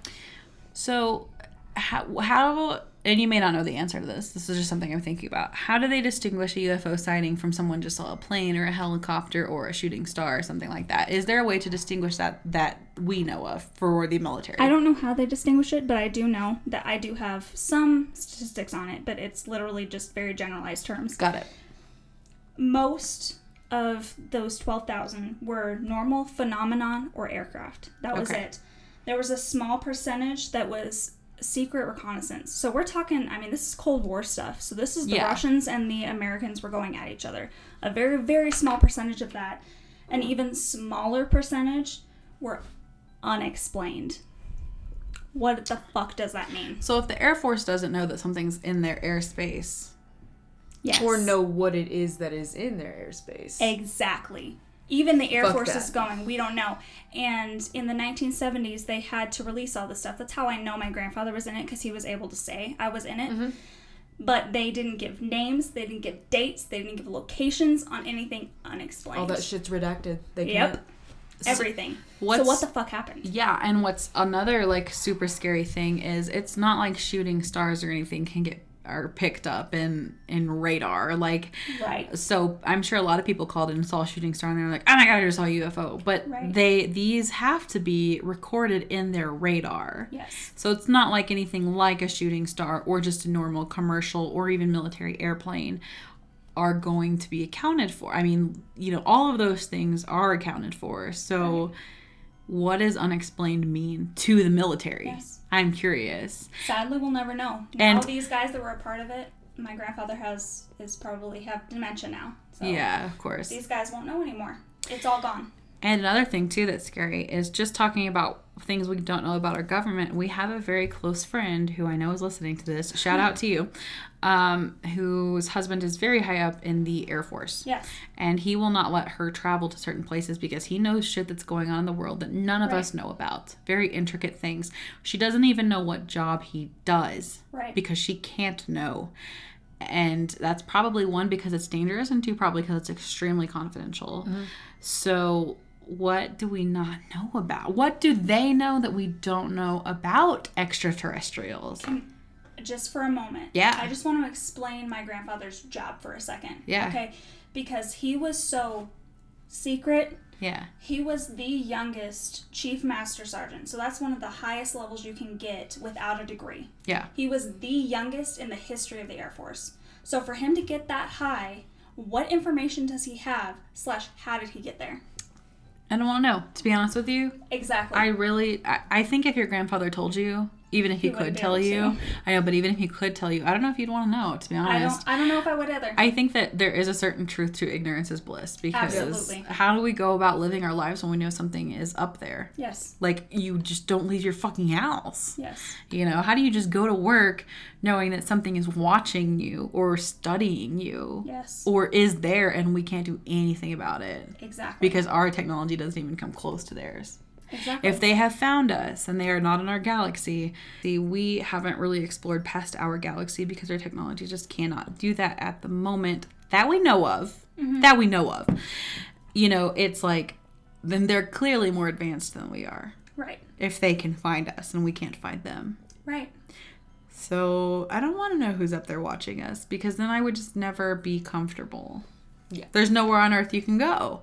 So, how, how, and you may not know the answer to this, this is just something I'm thinking about. How do they distinguish a UFO sighting from someone just saw a plane or a helicopter or a shooting star or something like that? Is there a way to distinguish that that we know of for the military? I don't know how they distinguish it, but I do know that I do have some statistics on it, but it's literally just very generalized terms. Got it. Most of those 12,000 were normal phenomenon or aircraft. That was Okay. it. There was a small percentage that was secret reconnaissance. So we're talking, I mean, this is Cold War stuff. So this is the Yeah. Russians and the Americans were going at each other. A very, very small percentage of that. An even smaller percentage were unexplained. What the fuck does that mean? So, if the Air Force doesn't know that something's in their airspace, Yes. Or know what it is that is in their airspace. Exactly. Even the Air Fuck Force that. is going, we don't know. And in the 1970s, they had to release all this stuff. That's how I know my grandfather was in it because he was able to say I was in it. Mm-hmm. But they didn't give names, they didn't give dates, they didn't give locations on anything unexplained. All that shit's redacted. They Yep. can't. Everything. so what the fuck happened? yeah. And what's another like super scary thing is it's not like shooting stars or anything can get are picked up in in radar like Right. so i'm sure a lot of people called and saw a shooting star and they're like oh my god i just saw a ufo but Right. they these have to be recorded in their radar Yes. so it's not like anything like a shooting star or just a normal commercial or even military airplane are going to be accounted for i mean you know all of those things are accounted for so what does unexplained mean to the military Yes. I'm curious Sadly, we'll never know. And- all these guys that were a part of it, my grandfather has is probably have dementia now. So yeah of course These guys won't know anymore. It's all gone. And another thing too that's scary is just talking about things we don't know about our government. We have a very close friend who I know is listening to this. Shout out to you, um, whose husband is very high up in the Air Force, Yes. and he will not let her travel to certain places because he knows shit that's going on in the world that none of Right. us know about. Very intricate things. She doesn't even know what job he does Right. because she can't know. And that's probably one because it's dangerous, and two probably because it's extremely confidential. So, what do we not know about? What do they know that we don't know about extraterrestrials? just for a moment. Yeah. I just want to explain my grandfather's job for a second. Yeah. Okay. Because he was so secret. Yeah. He was the youngest chief master sergeant. So that's one of the highest levels you can get without a degree. Yeah. He was the youngest in the history of the Air Force. So for him to get that high, what information does he have? Slash, how did he get there? I don't want to know. To be honest with you, Exactly. I really, I, I think if your grandfather told you, even if he, wouldn't could tell you, to. I know, but even if he could tell you, I don't know if you'd want to know. To be I honest, don't. I don't know if I would either. I think that there is a certain truth to ignorance is bliss because Absolutely. how do we go about living our lives when we know something is up there? yes. Like you just don't leave your fucking house. Yes. You know, how do you just go to work knowing that something is watching you or studying you Yes. or is there and we can't do anything about it Exactly. because our technology doesn't even come close to theirs? Exactly. If they have found us and they are not in our galaxy, see, we haven't really explored past our galaxy because our technology just cannot do that at the moment that we know of. Mm-hmm. That we know of. You know, it's like, then they're clearly more advanced than we are right. if they can find us and we can't find them. Right. So I don't want to know who's up there watching us because then I would just never be comfortable. Yeah. There's nowhere on earth you can go.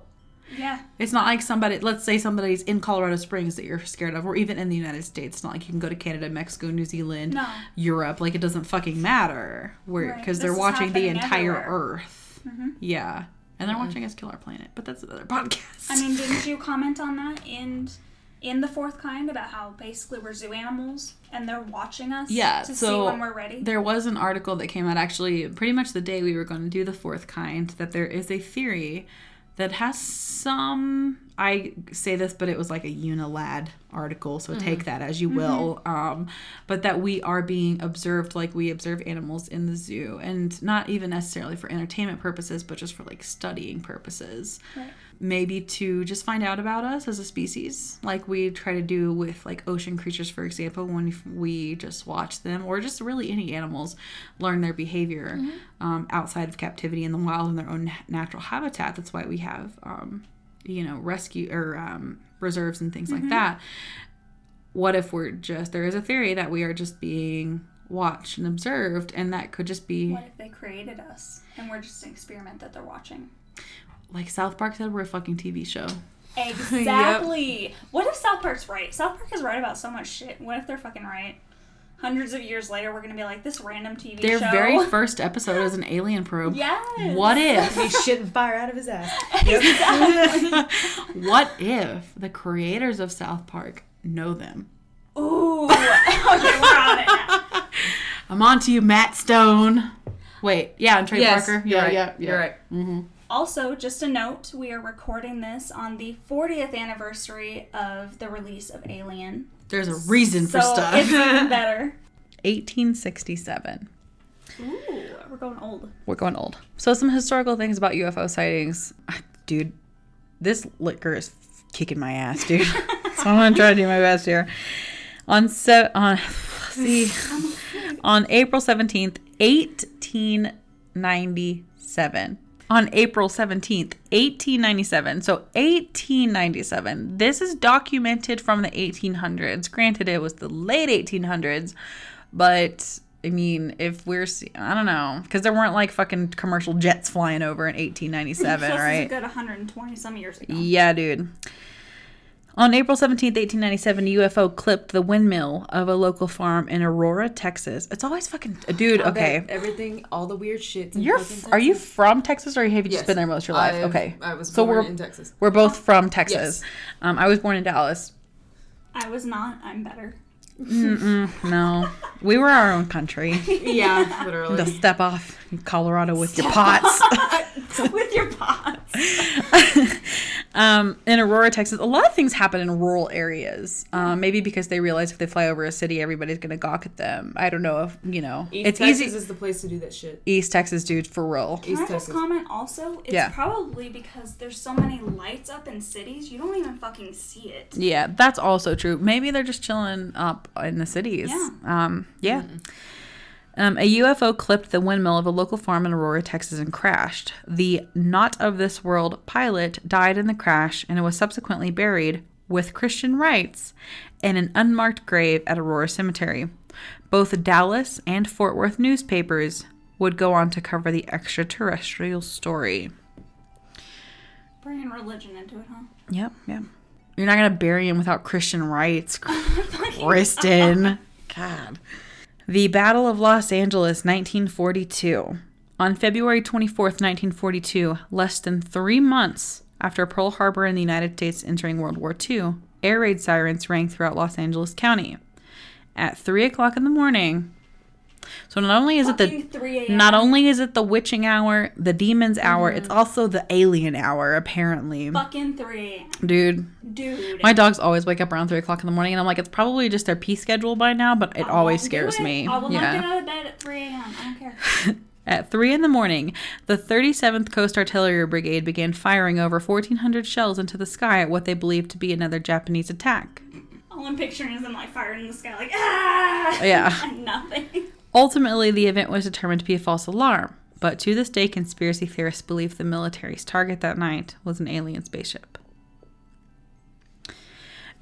Yeah. It's not like somebody, let's say somebody's in Colorado Springs that you're scared of, or even in the United States. It's not like you can go to Canada, Mexico, New Zealand, No. Europe. Like it doesn't fucking matter where Right. because This they're watching the entire everywhere. Earth. Mm-hmm. Yeah, and they're watching us kill our planet. But that's another podcast. I mean, didn't you comment on that in in the fourth kind about how basically we're zoo animals and they're watching us Yeah, to see so when we're ready? There was an article that came out actually pretty much the day we were going to do the fourth kind that there is a theory that has some I say this but it was like a Unilad article so take that as you will um but that we are being observed like we observe animals in the zoo and not even necessarily for entertainment purposes but just for like studying purposes. Right. Maybe to just find out about us as a species like we try to do with like ocean creatures for example when we just watch them or just really any animals learn their behavior um, outside of captivity in the wild in their own natural habitat. That's why we have um, you know rescue or um, reserves and things like that. What if we're just there is a theory that we are just being watched and observed and that could just be What if they created us and we're just an experiment that they're watching? Like south park said we're a fucking tv show Exactly. What if South Park's right? South Park is right about so much shit. What if they're fucking right? Hundreds of years later, we're gonna be like this random TV show. their show. very first episode is an alien probe yes. What if? He's shitting fire out of his ass. what if the creators of South Park know them? Ooh. okay, we're on it now. I'm on to you, Matt Stone. Wait, yeah, and Trey Yes, Parker. yeah, right. yeah, you're right. Mm-hmm. Also, just a note, we are recording this on the 40th anniversary of the release of Alien. There's a reason for so stuff. it's even better. 1867. Ooh, we're going old. We're going old. So some historical things about UFO sightings. Dude, this liquor is kicking my ass, dude. so I'm gonna try to do my best here. On se- on see on April 17th, 1897. On April 17th, 1897. So 1897. This is documented from the 1800s. Granted, it was the late 1800s, but I mean, if we're, I don't know, because there weren't like fucking commercial jets flying over in 1897, This is a right? good 120 some years ago. Yeah, dude. On April 17th, 1897, a UFO clipped the windmill of a local farm in Aurora, Texas. It's always fucking dude, I okay. bet Everything, all the weird shit. You're f- are you from Texas or have you just been there most of your life? I've- okay. I was so born we're in Texas. we're both from Texas. Yes. Um, I was born in Dallas. I was not. I'm better. No, we were our own country. Yeah, to literally. step off in Colorado with your pots. With your pots. um, in Aurora, Texas, a lot of things happen in rural areas. Um, maybe because they realize if they fly over a city, everybody's gonna gawk at them. I don't know if you know. East it's Texas easy. is the place to do that shit. East Texas, dude, for real. Can East I just Texas. comment also? It's Yeah. probably because there's so many lights up in cities, you don't even fucking see it. Yeah, that's also true. Maybe they're just chilling up in the cities. Yeah. Um, yeah. Um, a UFO clipped the windmill of a local farm in Aurora, Texas, and crashed. The not of this world pilot died in the crash and was subsequently buried with Christian rites in an unmarked grave at Aurora Cemetery. Both Dallas and Fort Worth newspapers would go on to cover the extraterrestrial story. Bringing religion into it, huh? Yep, yep. You're not gonna bury him without Christian rites, Kristin. God. The Battle of Los Angeles, 1942. On February 24th, 1942, less than three months after Pearl Harbor and the United States entering World War II, air raid sirens rang throughout Los Angeles County. at three o'clock in the morning. So not only is it the 3 not only is it the witching hour, the demon's hour, it's Mm-hmm. also the alien hour, apparently. Fucking 3 Dude, Dude. my dogs always wake up around three o'clock in the morning, and I'm like, it's probably just their pee schedule by now, but it I always scares it. me. I will not get out of bed at 3 a.m. I don't care. At three in the morning, the 37th Coast Artillery Brigade began firing over 1,400 shells into the sky at what they believed to be another Japanese attack. All I'm picturing is them like firing in the sky, like, ah! Yeah. nothing. Ultimately, the event was determined to be a false alarm, but to this day, conspiracy theorists believe the military's target that night was an alien spaceship.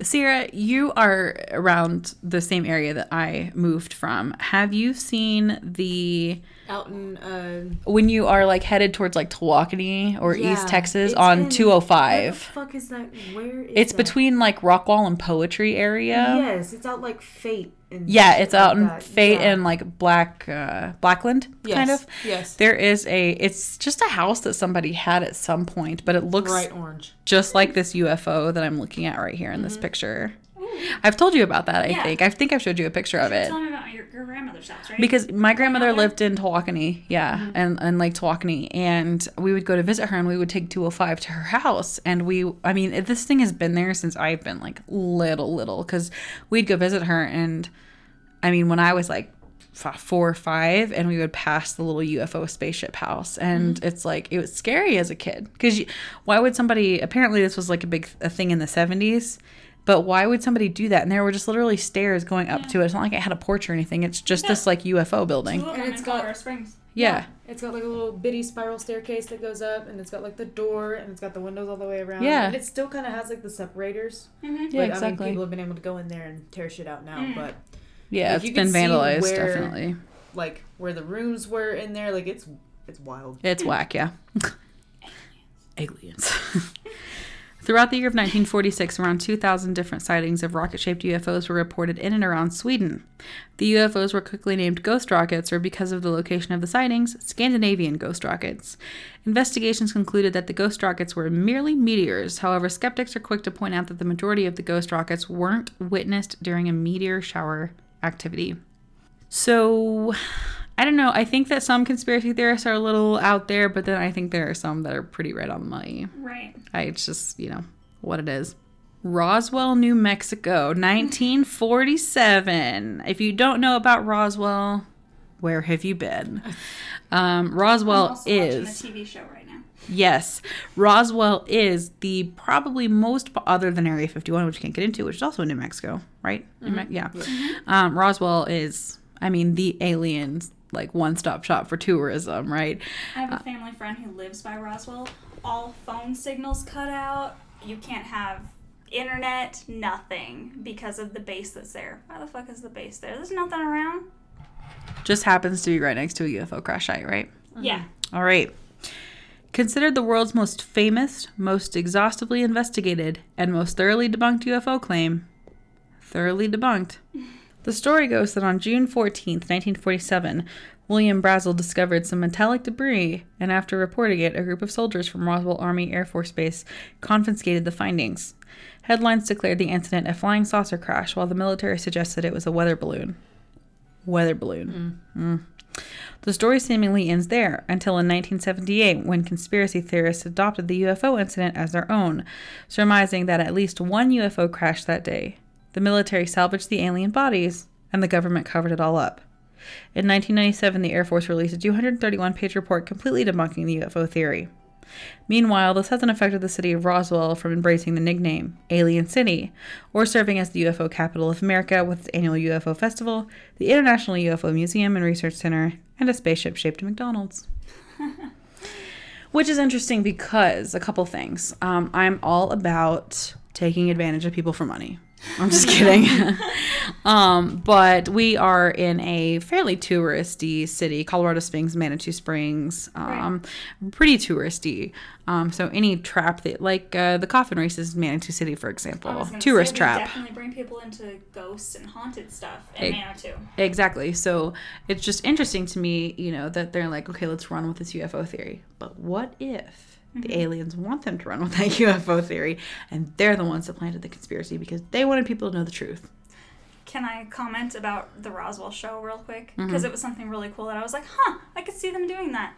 Ciara, you are around the same area that I moved from. Have you seen the Out in uh, when you are like headed towards like Tawakoni or yeah, East Texas on in- 205? fuck is that? Where is It's that? between like Rockwall and Poetry area. Yes, it's out like Fate. And Yeah, it's out like in that. Fate Yeah. and like Black uh, Blackland, kind of. Yes. There is a. It's just a house that somebody had at some point, but it looks Bright orange. just like this UFO that I'm looking at right here in this picture. I've told you about that. I Yeah. think. I think I've showed you a picture of it. Tell me about your, your grandmother's house, right? Because my grandmother lived in Tawakoni, yeah, mm-hmm. and, and Lake Tawakoni, and we would go to visit her, and we would take 205 to her house, and we, I mean, this thing has been there since I've been like little, little, because we'd go visit her, and I mean, when I was like four or five, and we would pass the little UFO spaceship house, and mm-hmm. it's like it was scary as a kid, because why would somebody? Apparently, this was like a big a thing in the 70s. But why would somebody do that? And there were just literally stairs going up to it. It's not like it had a porch or anything. It's just this like UFO building. Two of And them it's in got- Colorado Springs. Yeah. It's got like a little bitty spiral staircase that goes up, and it's got like the door, and it's got the windows all the way around. Yeah. And it still kind of has like the separators. Mm-hmm. Yeah, like, I exactly. mean, people have been able to go in there and tear shit out now, Mm. but Yeah, Like, it's you been can see vandalized, where- definitely. like where the rooms were in there, like it's it's wild. It's whack, yeah. Aliens. Throughout the year of 1946, around 2,000 different sightings of rocket shaped UFOs were reported in and around Sweden. The UFOs were quickly named ghost rockets, or because of the location of the sightings, Scandinavian ghost rockets. Investigations concluded that the ghost rockets were merely meteors. However, skeptics are quick to point out that the majority of the ghost rockets weren't witnessed during a meteor shower activity. So, I don't know. I think that some conspiracy theorists are a little out there, but then I think there are some that are pretty right on the money. Right. I, it's just, you know, what it is. Roswell, New Mexico, 1947. If you don't know about Roswell, where have you been? Um, Roswell is. TV show right now. Yes, Roswell is the probably most other than Area 51, which you can't get into, which is also in New Mexico, right? New Me- yeah. Um, Roswell is, I mean, the aliens like one-stop shop for tourism, right? I have a family friend who lives by Roswell. All phone signals cut out. You can't have internet, nothing because of the base that's there. Why the fuck is the base there? There's nothing around. Just happens to be right next to a UFO crash site, right? Mm-hmm. Yeah. All right. Considered the world's most famous, most exhaustively investigated, and most thoroughly debunked UFO claim, thoroughly debunked. The story goes that on June 14th, 1947, William Brazel discovered some metallic debris, and after reporting it, a group of soldiers from Roswell Army Air Force Base confiscated the findings. Headlines declared the incident a flying saucer crash, while the military suggested it was a weather balloon. Weather balloon. Mm. The story seemingly ends there until in 1978 when conspiracy theorists adopted the UFO incident as their own, surmising that at least one UFO crashed that day. The military salvaged the alien bodies, and the government covered it all up. In 1997, the Air Force released a 231 page report completely debunking the UFO theory. Meanwhile, this hasn't affected the city of Roswell from embracing the nickname Alien City or serving as the UFO capital of America with its annual UFO festival, the International UFO Museum and Research Center, and a spaceship shaped McDonald's. Which is interesting because a couple things. Um, I'm all about taking advantage of people for money. I'm just kidding. um, but we are in a fairly touristy city, Colorado Springs, Manitou Springs, um, pretty touristy. Um, so any trap that, like uh, the coffin races in Manitou City, for example, tourist say, trap. Definitely bring people into ghosts and haunted stuff in Manitou. Exactly. So it's just interesting to me, you know, that they're like, okay, let's run with this UFO theory. But what if the aliens want them to run with that UFO theory and they're the ones that planted the conspiracy because they wanted people to know the truth? Can I comment about the Roswell show real quick? Mm-hmm. Because it was something really cool that I was like, huh, I could see them doing that.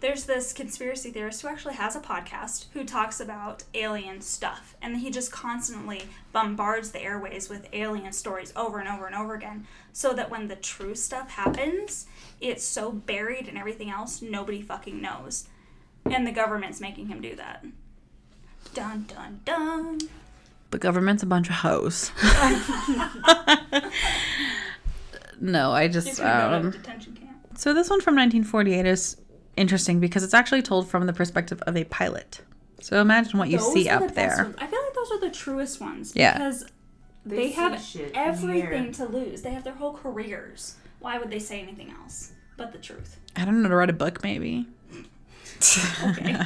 There's this conspiracy theorist who actually has a podcast who talks about alien stuff. And he just constantly bombards the airways with alien stories over and over and over again. So that when the true stuff happens, it's so buried in everything else, nobody fucking knows. And the government's making him do that. Dun dun dun. The government's a bunch of hoes. no, I just um, detention camp. so this one from 1948 is interesting because it's actually told from the perspective of a pilot. So imagine what you Those see up the there. ones. I feel like those are the truest ones. Yeah. Because They they, have shit in the everything to lose. They have their whole careers. Why would they say anything else but the truth? I don't know to write a book, maybe. Okay.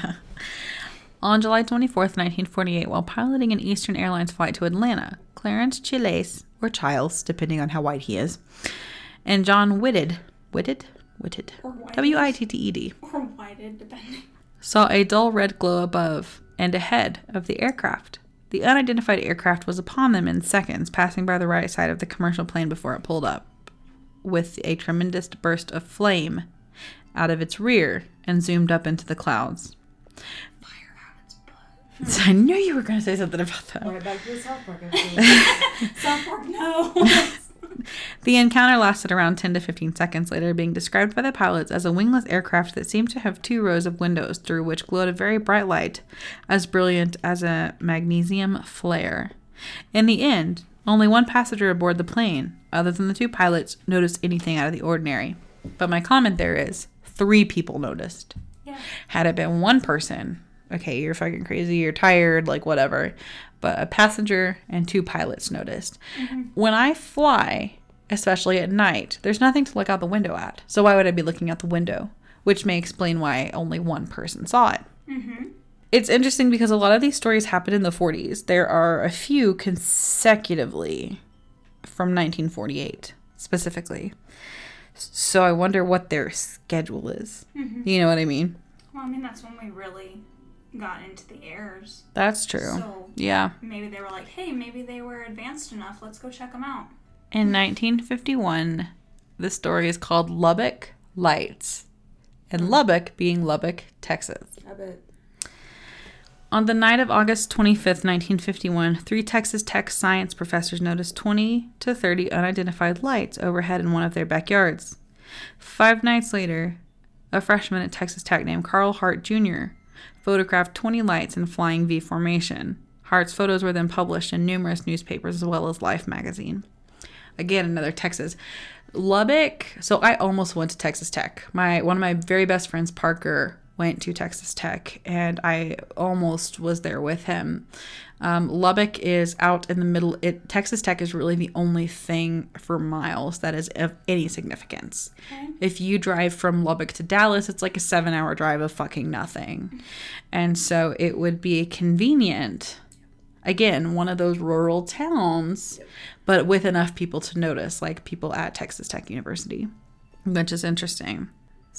On July 24th, 1948, while piloting an Eastern Airlines flight to Atlanta, Clarence Chiles, or Chiles, depending on how white he is, and John Whitted, Whitted? Whitted. Or. W I T T E D. or whited, depending. saw a dull red glow above and ahead of the aircraft. The unidentified aircraft was upon them in seconds, passing by the right side of the commercial plane before it pulled up, with a tremendous burst of flame out of its rear and zoomed up into the clouds. I knew you were going to say something about that. Right back to the South Park. South Park, no. The encounter lasted around 10 to 15 seconds, later being described by the pilots as a wingless aircraft that seemed to have two rows of windows through which glowed a very bright light, as brilliant as a magnesium flare. In the end, only one passenger aboard the plane, other than the two pilots, noticed anything out of the ordinary. But my comment there is three people noticed. yeah. Had it been one person, okay, you're fucking crazy, you're tired, like whatever. But a passenger and two pilots noticed. Mm-hmm. When I fly, especially at night, there's nothing to look out the window at. So why would I be looking out the window? Which may explain why only one person saw it. Mm-hmm. It's interesting because a lot of these stories happened in the 40s. There are a few consecutively from 1948 specifically. So I wonder what their schedule is. Mm-hmm. You know what I mean? Well, I mean, that's when we really got into the airs. That's true. So yeah. maybe they were like, hey, maybe they were advanced enough. Let's go check them out. In 1951, the story is called Lubbock Lights, and mm. Lubbock being Lubbock, Texas. I bet. On the night of August 25th, 1951, three Texas Tech science professors noticed 20 to 30 unidentified lights overhead in one of their backyards. Five nights later, a freshman at Texas Tech named Carl Hart Jr. photographed 20 lights in flying V formation. Hart's photos were then published in numerous newspapers as well as Life magazine. Again, another Texas. Lubbock. So I almost went to Texas Tech. My one of my very best friends, Parker, went to Texas Tech, and I almost was there with him. Um, Lubbock is out in the middle. It Texas Tech is really the only thing for miles that is of any significance. If you drive from Lubbock to Dallas, it's like a seven-hour drive of fucking nothing, and so it would be convenient. Again, one of those rural towns, but with enough people to notice, like people at Texas Tech University, which is interesting.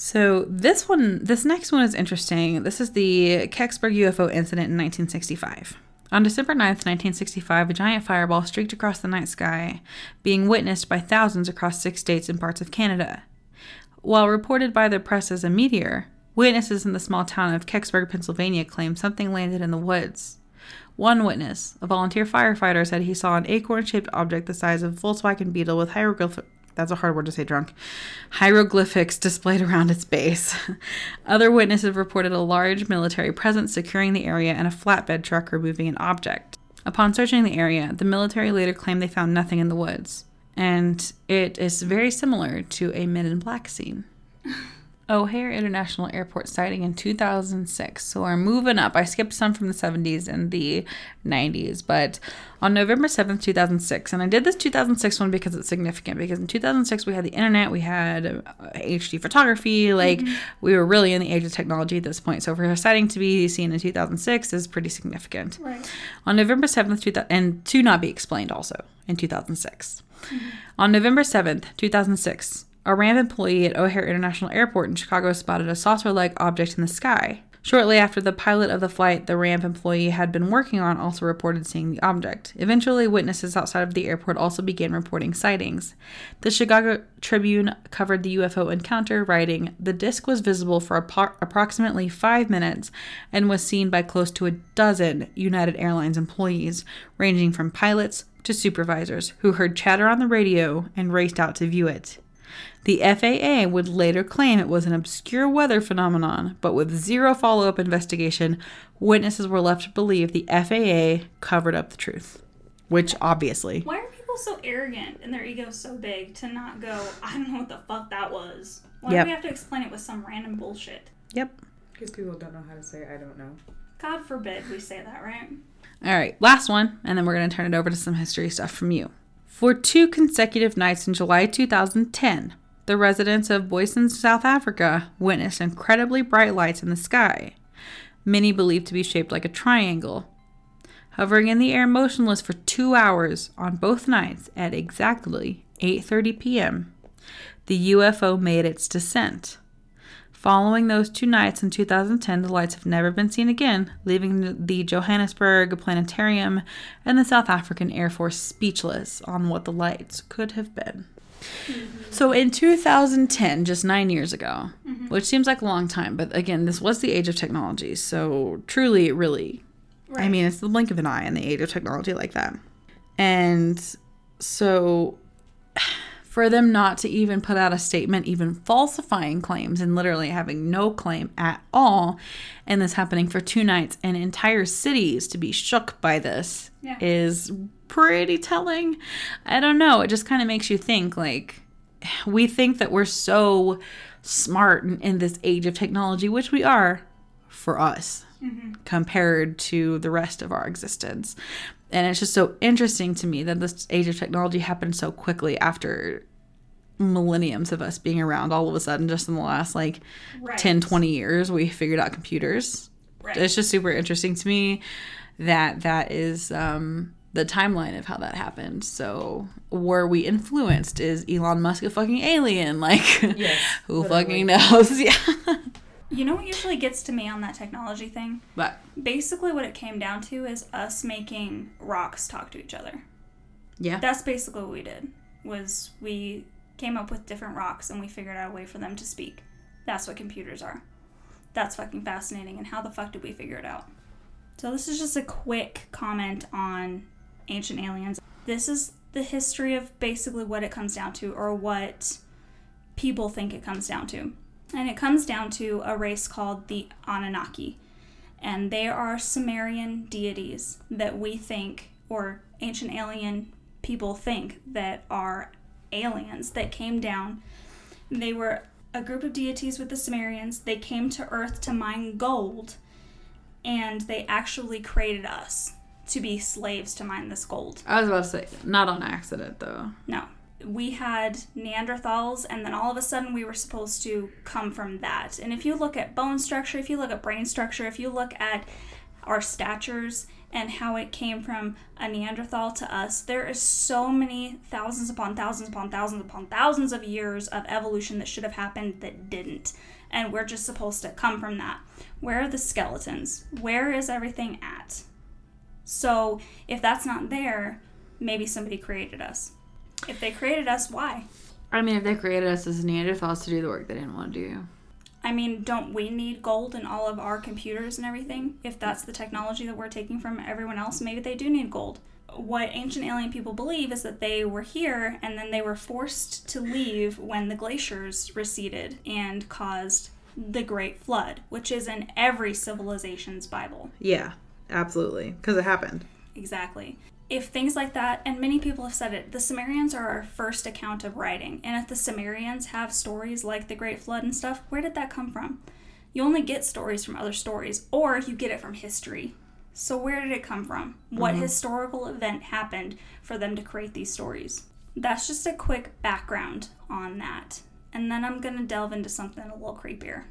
So this one, this next one is interesting. This is the Kecksburg UFO incident in 1965. On December 9th, 1965, a giant fireball streaked across the night sky, being witnessed by thousands across six states and parts of Canada. While reported by the press as a meteor, witnesses in the small town of Kecksburg, Pennsylvania claimed something landed in the woods. One witness, a volunteer firefighter, said he saw an acorn shaped object the size of a Volkswagen Beetle with hieroglyphic. That's a hard word to say drunk. Hieroglyphics displayed around its base. Other witnesses reported a large military presence securing the area and a flatbed truck removing an object. Upon searching the area, the military later claimed they found nothing in the woods. And it is very similar to a Men in Black scene. O'Hare International Airport sighting in 2006. So we're moving up. I skipped some from the 70s and the 90s, but on November 7th, 2006, and I did this 2006 one because it's significant because in 2006 we had the internet, we had uh, HD photography, like we were really in the age of technology at this point. So for a sighting to be seen in 2006 is pretty significant. Right. On November 7th, 2000, and to not be explained also in 2006. On November 7th, 2006, a ramp employee at O'Hare International Airport in Chicago spotted a saucer like object in the sky. Shortly after the pilot of the flight the ramp employee had been working on also reported seeing the object. Eventually, witnesses outside of the airport also began reporting sightings. The Chicago Tribune covered the UFO encounter, writing, The disc was visible for appro- approximately five minutes and was seen by close to a dozen United Airlines employees, ranging from pilots to supervisors, who heard chatter on the radio and raced out to view it. The FAA would later claim it was an obscure weather phenomenon, but with zero follow up investigation, witnesses were left to believe the FAA covered up the truth. Which obviously. Why are people so arrogant and their ego so big to not go, I don't know what the fuck that was? Why Yep. do we have to explain it with some random bullshit? Yep. Because people don't know how to say I don't know. God forbid we say that, right? All right, last one, and then we're going to turn it over to some history stuff from you. For two consecutive nights in July 2010, the residents of Boyson, South Africa, witnessed incredibly bright lights in the sky, many believed to be shaped like a triangle. Hovering in the air motionless for 2 hours on both nights at exactly 8:30 p.m., the UFO made its descent. Following those two nights in 2010, the lights have never been seen again, leaving the Johannesburg Planetarium and the South African Air Force speechless on what the lights could have been. Mm-hmm. So in 2010, just nine years ago, mm-hmm. which seems like a long time, but again, this was the age of technology. So truly, really, I mean, it's the blink of an eye in the age of technology like that. And so for them not to even put out a statement, even falsifying claims and literally having no claim at all, and this happening for two nights and entire cities to be shook by this Yeah. is pretty telling. I don't know. It just kind of makes you think like, we think that we're so smart in, in this age of technology, which we are for us compared to the rest of our existence. And it's just so interesting to me that this age of technology happened so quickly after millenniums of us being around all of a sudden just in the last like Right. 10 20 years we figured out computers Right. it's just super interesting to me that that is um the timeline of how that happened so were we influenced is elon musk a fucking alien like Yes, who literally. fucking knows yeah You know what usually gets to me on that technology thing? but Basically, what it came down to is us making rocks talk to each other. yeah That's basically what we did. Was we came up with different rocks and we figured out a way for them to speak. That's what computers are. That's fucking fascinating. And how the fuck did we figure it out? So this is just a quick comment on ancient aliens. This is the history of basically what it comes down to, or what people think it comes down to. And it comes down to a race called the Anunnaki. And they are Sumerian deities that we think, or ancient alien people think, that are aliens that came down. They were a group of deities with the Sumerians. They came to Earth to mine gold, and they actually created us to be slaves to mine this gold. i was about to say not on accident though No. We had Neanderthals, and then all of a sudden we were supposed to come from that. And if you look at bone structure, if you look at brain structure, if you look at our statures and how it came from a Neanderthal to us, there is so many thousands upon thousands upon thousands upon thousands of years of evolution that should have happened that didn't. And we're just supposed to come from that. Where are the skeletons? Where is everything at? So if that's not there, maybe somebody created us. If they created us, why? i mean if they created us as neanderthals to do the work they didn't want to do I mean, don't we need gold in all of our computers and everything? If that's the technology that we're taking from everyone else, maybe they do need gold. What ancient alien people believe is that they were here and then they were forced to leave when the glaciers receded and caused the Great Flood, which is in every civilization's Bible. yeah absolutely because it happened Exactly. If things like that, and many people have said it, the Sumerians are our first account of writing. And if the Sumerians have stories like the Great Flood and stuff, where did that come from? You only get stories from other stories, or you get it from history. So, where did it come from? What mm-hmm. historical event happened for them to create these stories? That's just a quick background on that. And then I'm going to delve into something a little creepier.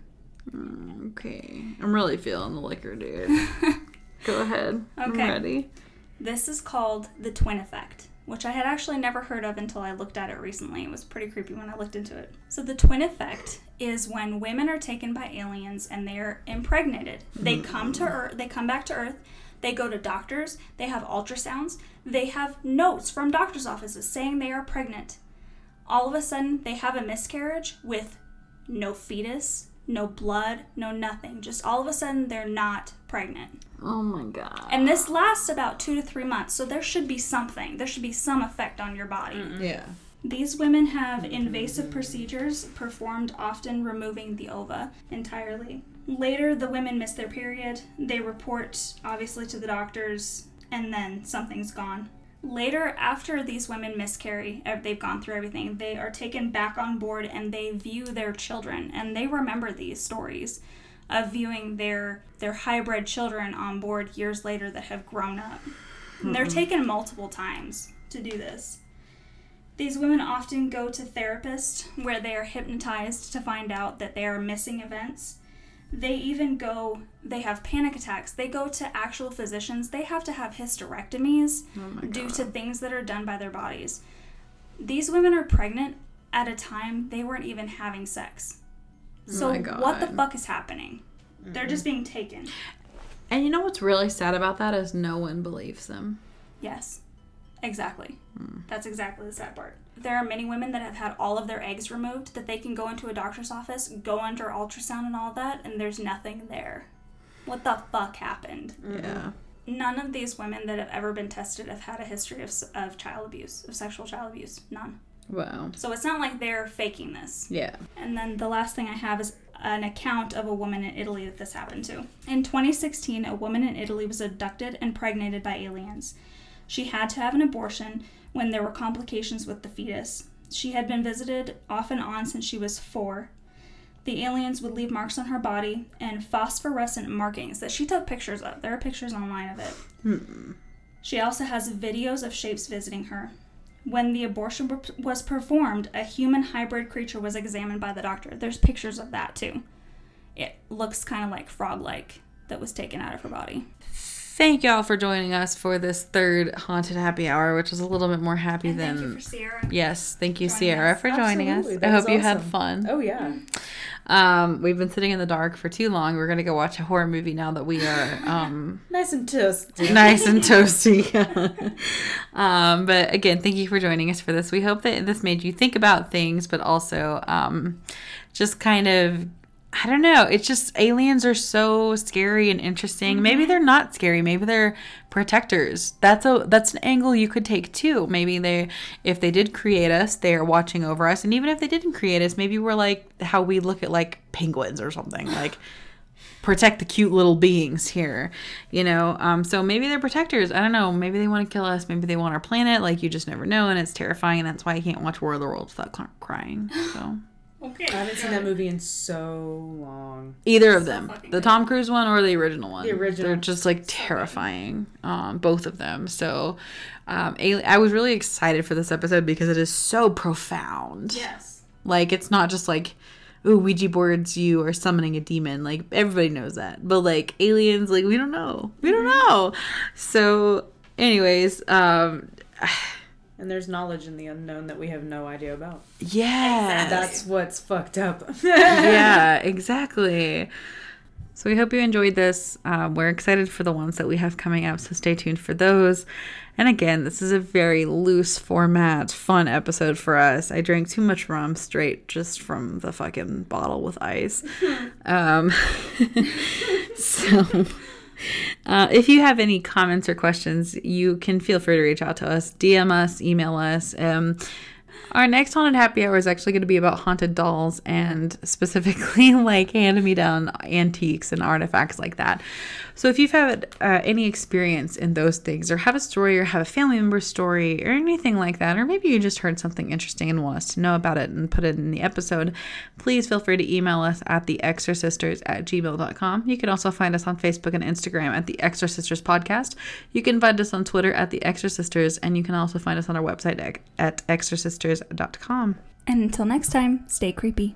Mm, okay i'm really feeling the liquor dude go ahead i'm Okay. ready This is called the twin effect. which I had actually never heard of until I looked at it recently. It was pretty creepy when I looked into it. So, the twin effect is when women are taken by aliens and they're impregnated. They mm-hmm. come to Earth, they come back to Earth, they go to doctors, they have ultrasounds, they have notes from doctors' offices saying they are pregnant. All of a sudden, they have a miscarriage with no fetus, no blood, no nothing. Just all of a sudden, they're not pregnant. Oh my god. And this lasts about two to three months, so there should be something. There should be some effect on your body. Yeah. These women have invasive procedures performed, often removing the ova entirely. Later, the women miss their period. They report, obviously, to the doctors, and then something's gone. Later, after these women miscarry, uh, they've gone through everything, they are taken back on board and they view their children, and they remember these stories of viewing their their hybrid children on board years later that have grown up. And They're taken multiple times to do this. These women often go to therapists where they are hypnotized to find out that they are missing events. They even go, they have panic attacks. They go to actual physicians. They have to have hysterectomies Oh due to things that are done by their bodies. These women are pregnant at a time they weren't even having sex. So, Oh what the fuck is happening? They're just being taken. And you know what's really sad about that is no one believes them. Yes, exactly. Hmm. That's exactly the sad part. There are many women that have had all of their eggs removed that they can go into a doctor's office, go under ultrasound and all that, and there's nothing there. What the fuck happened? Yeah. None of these women that have ever been tested have had a history of, of child abuse, of sexual child abuse. None. Wow. So it's not like they're faking this. Yeah. And then the last thing I have is an account of a woman in Italy that this happened to. In 2016, a woman in Italy was abducted and impregnated by aliens. She had to have an abortion when there were complications with the fetus. She had been visited off and on since she was four. The aliens would leave marks on her body and phosphorescent markings that she took pictures of. There are pictures online of it. Hmm. She also has videos of shapes visiting her. When the abortion was performed, a human hybrid creature was examined by the doctor. There's pictures of that too. It looks kind of like frog like that was taken out of her body. Thank y'all for joining us for this third haunted happy hour, which was a little bit more happy And than. thank you for Ciara. Yes, thank you, Ciara, us. for joining us. Absolutely, I hope was you had fun. Oh yeah. Um, we've been sitting in the dark for too long. We're gonna go watch a horror movie now that we are um, Nice and toasty. nice and toasty. um, but again, thank you for joining us for this. We hope that this made you think about things, but also um, just kind of. I don't know. It's just aliens are so scary and interesting. Maybe they're not scary. Maybe they're protectors. That's a that's an angle you could take too. Maybe they if they did create us, they are watching over us. And even if they didn't create us, maybe we're like how we look at like penguins or something. Like protect the cute little beings here you know um so maybe they're protectors i don't know maybe they want to kill us maybe they want our planet like you just never know and it's terrifying and that's why i can't watch war of the worlds without crying so Okay. I haven't seen that movie in so long. either of them, the good. tom cruise one or the original one The original. they're just like terrifying um both of them so um, I was really excited for this episode because it is so profound Yes. Like it's not just like, ooh, Ouija boards you are summoning a demon. Like everybody knows that. But like aliens, like we don't know. We don't know. So anyways, um And there's knowledge in the unknown that we have no idea about. yeah. That's what's fucked up. yeah, exactly. So we hope you enjoyed this. Um, we're excited for the ones that we have coming up, so stay tuned for those. And again, this is a very loose format, fun episode for us. I drank too much rum straight just from the fucking bottle with ice. um, so. Uh, if you have any comments or questions, you can feel free to reach out to us, DM us, email us. Um, our next haunted happy hour is actually going to be about haunted dolls and specifically like hand me down antiques and artifacts like that. So if you've had uh, any experience in those things, or have a story, or have a family member story, or anything like that, or maybe you just heard something interesting and want us to know about it and put it in the episode, please feel free to email us at theextrasisters at gmail.com. You can also find us on Facebook and Instagram at the Extra Sisters Podcast. You can find us on Twitter at the Extra Sisters, and you can also find us on our website at, at And until next time, stay creepy.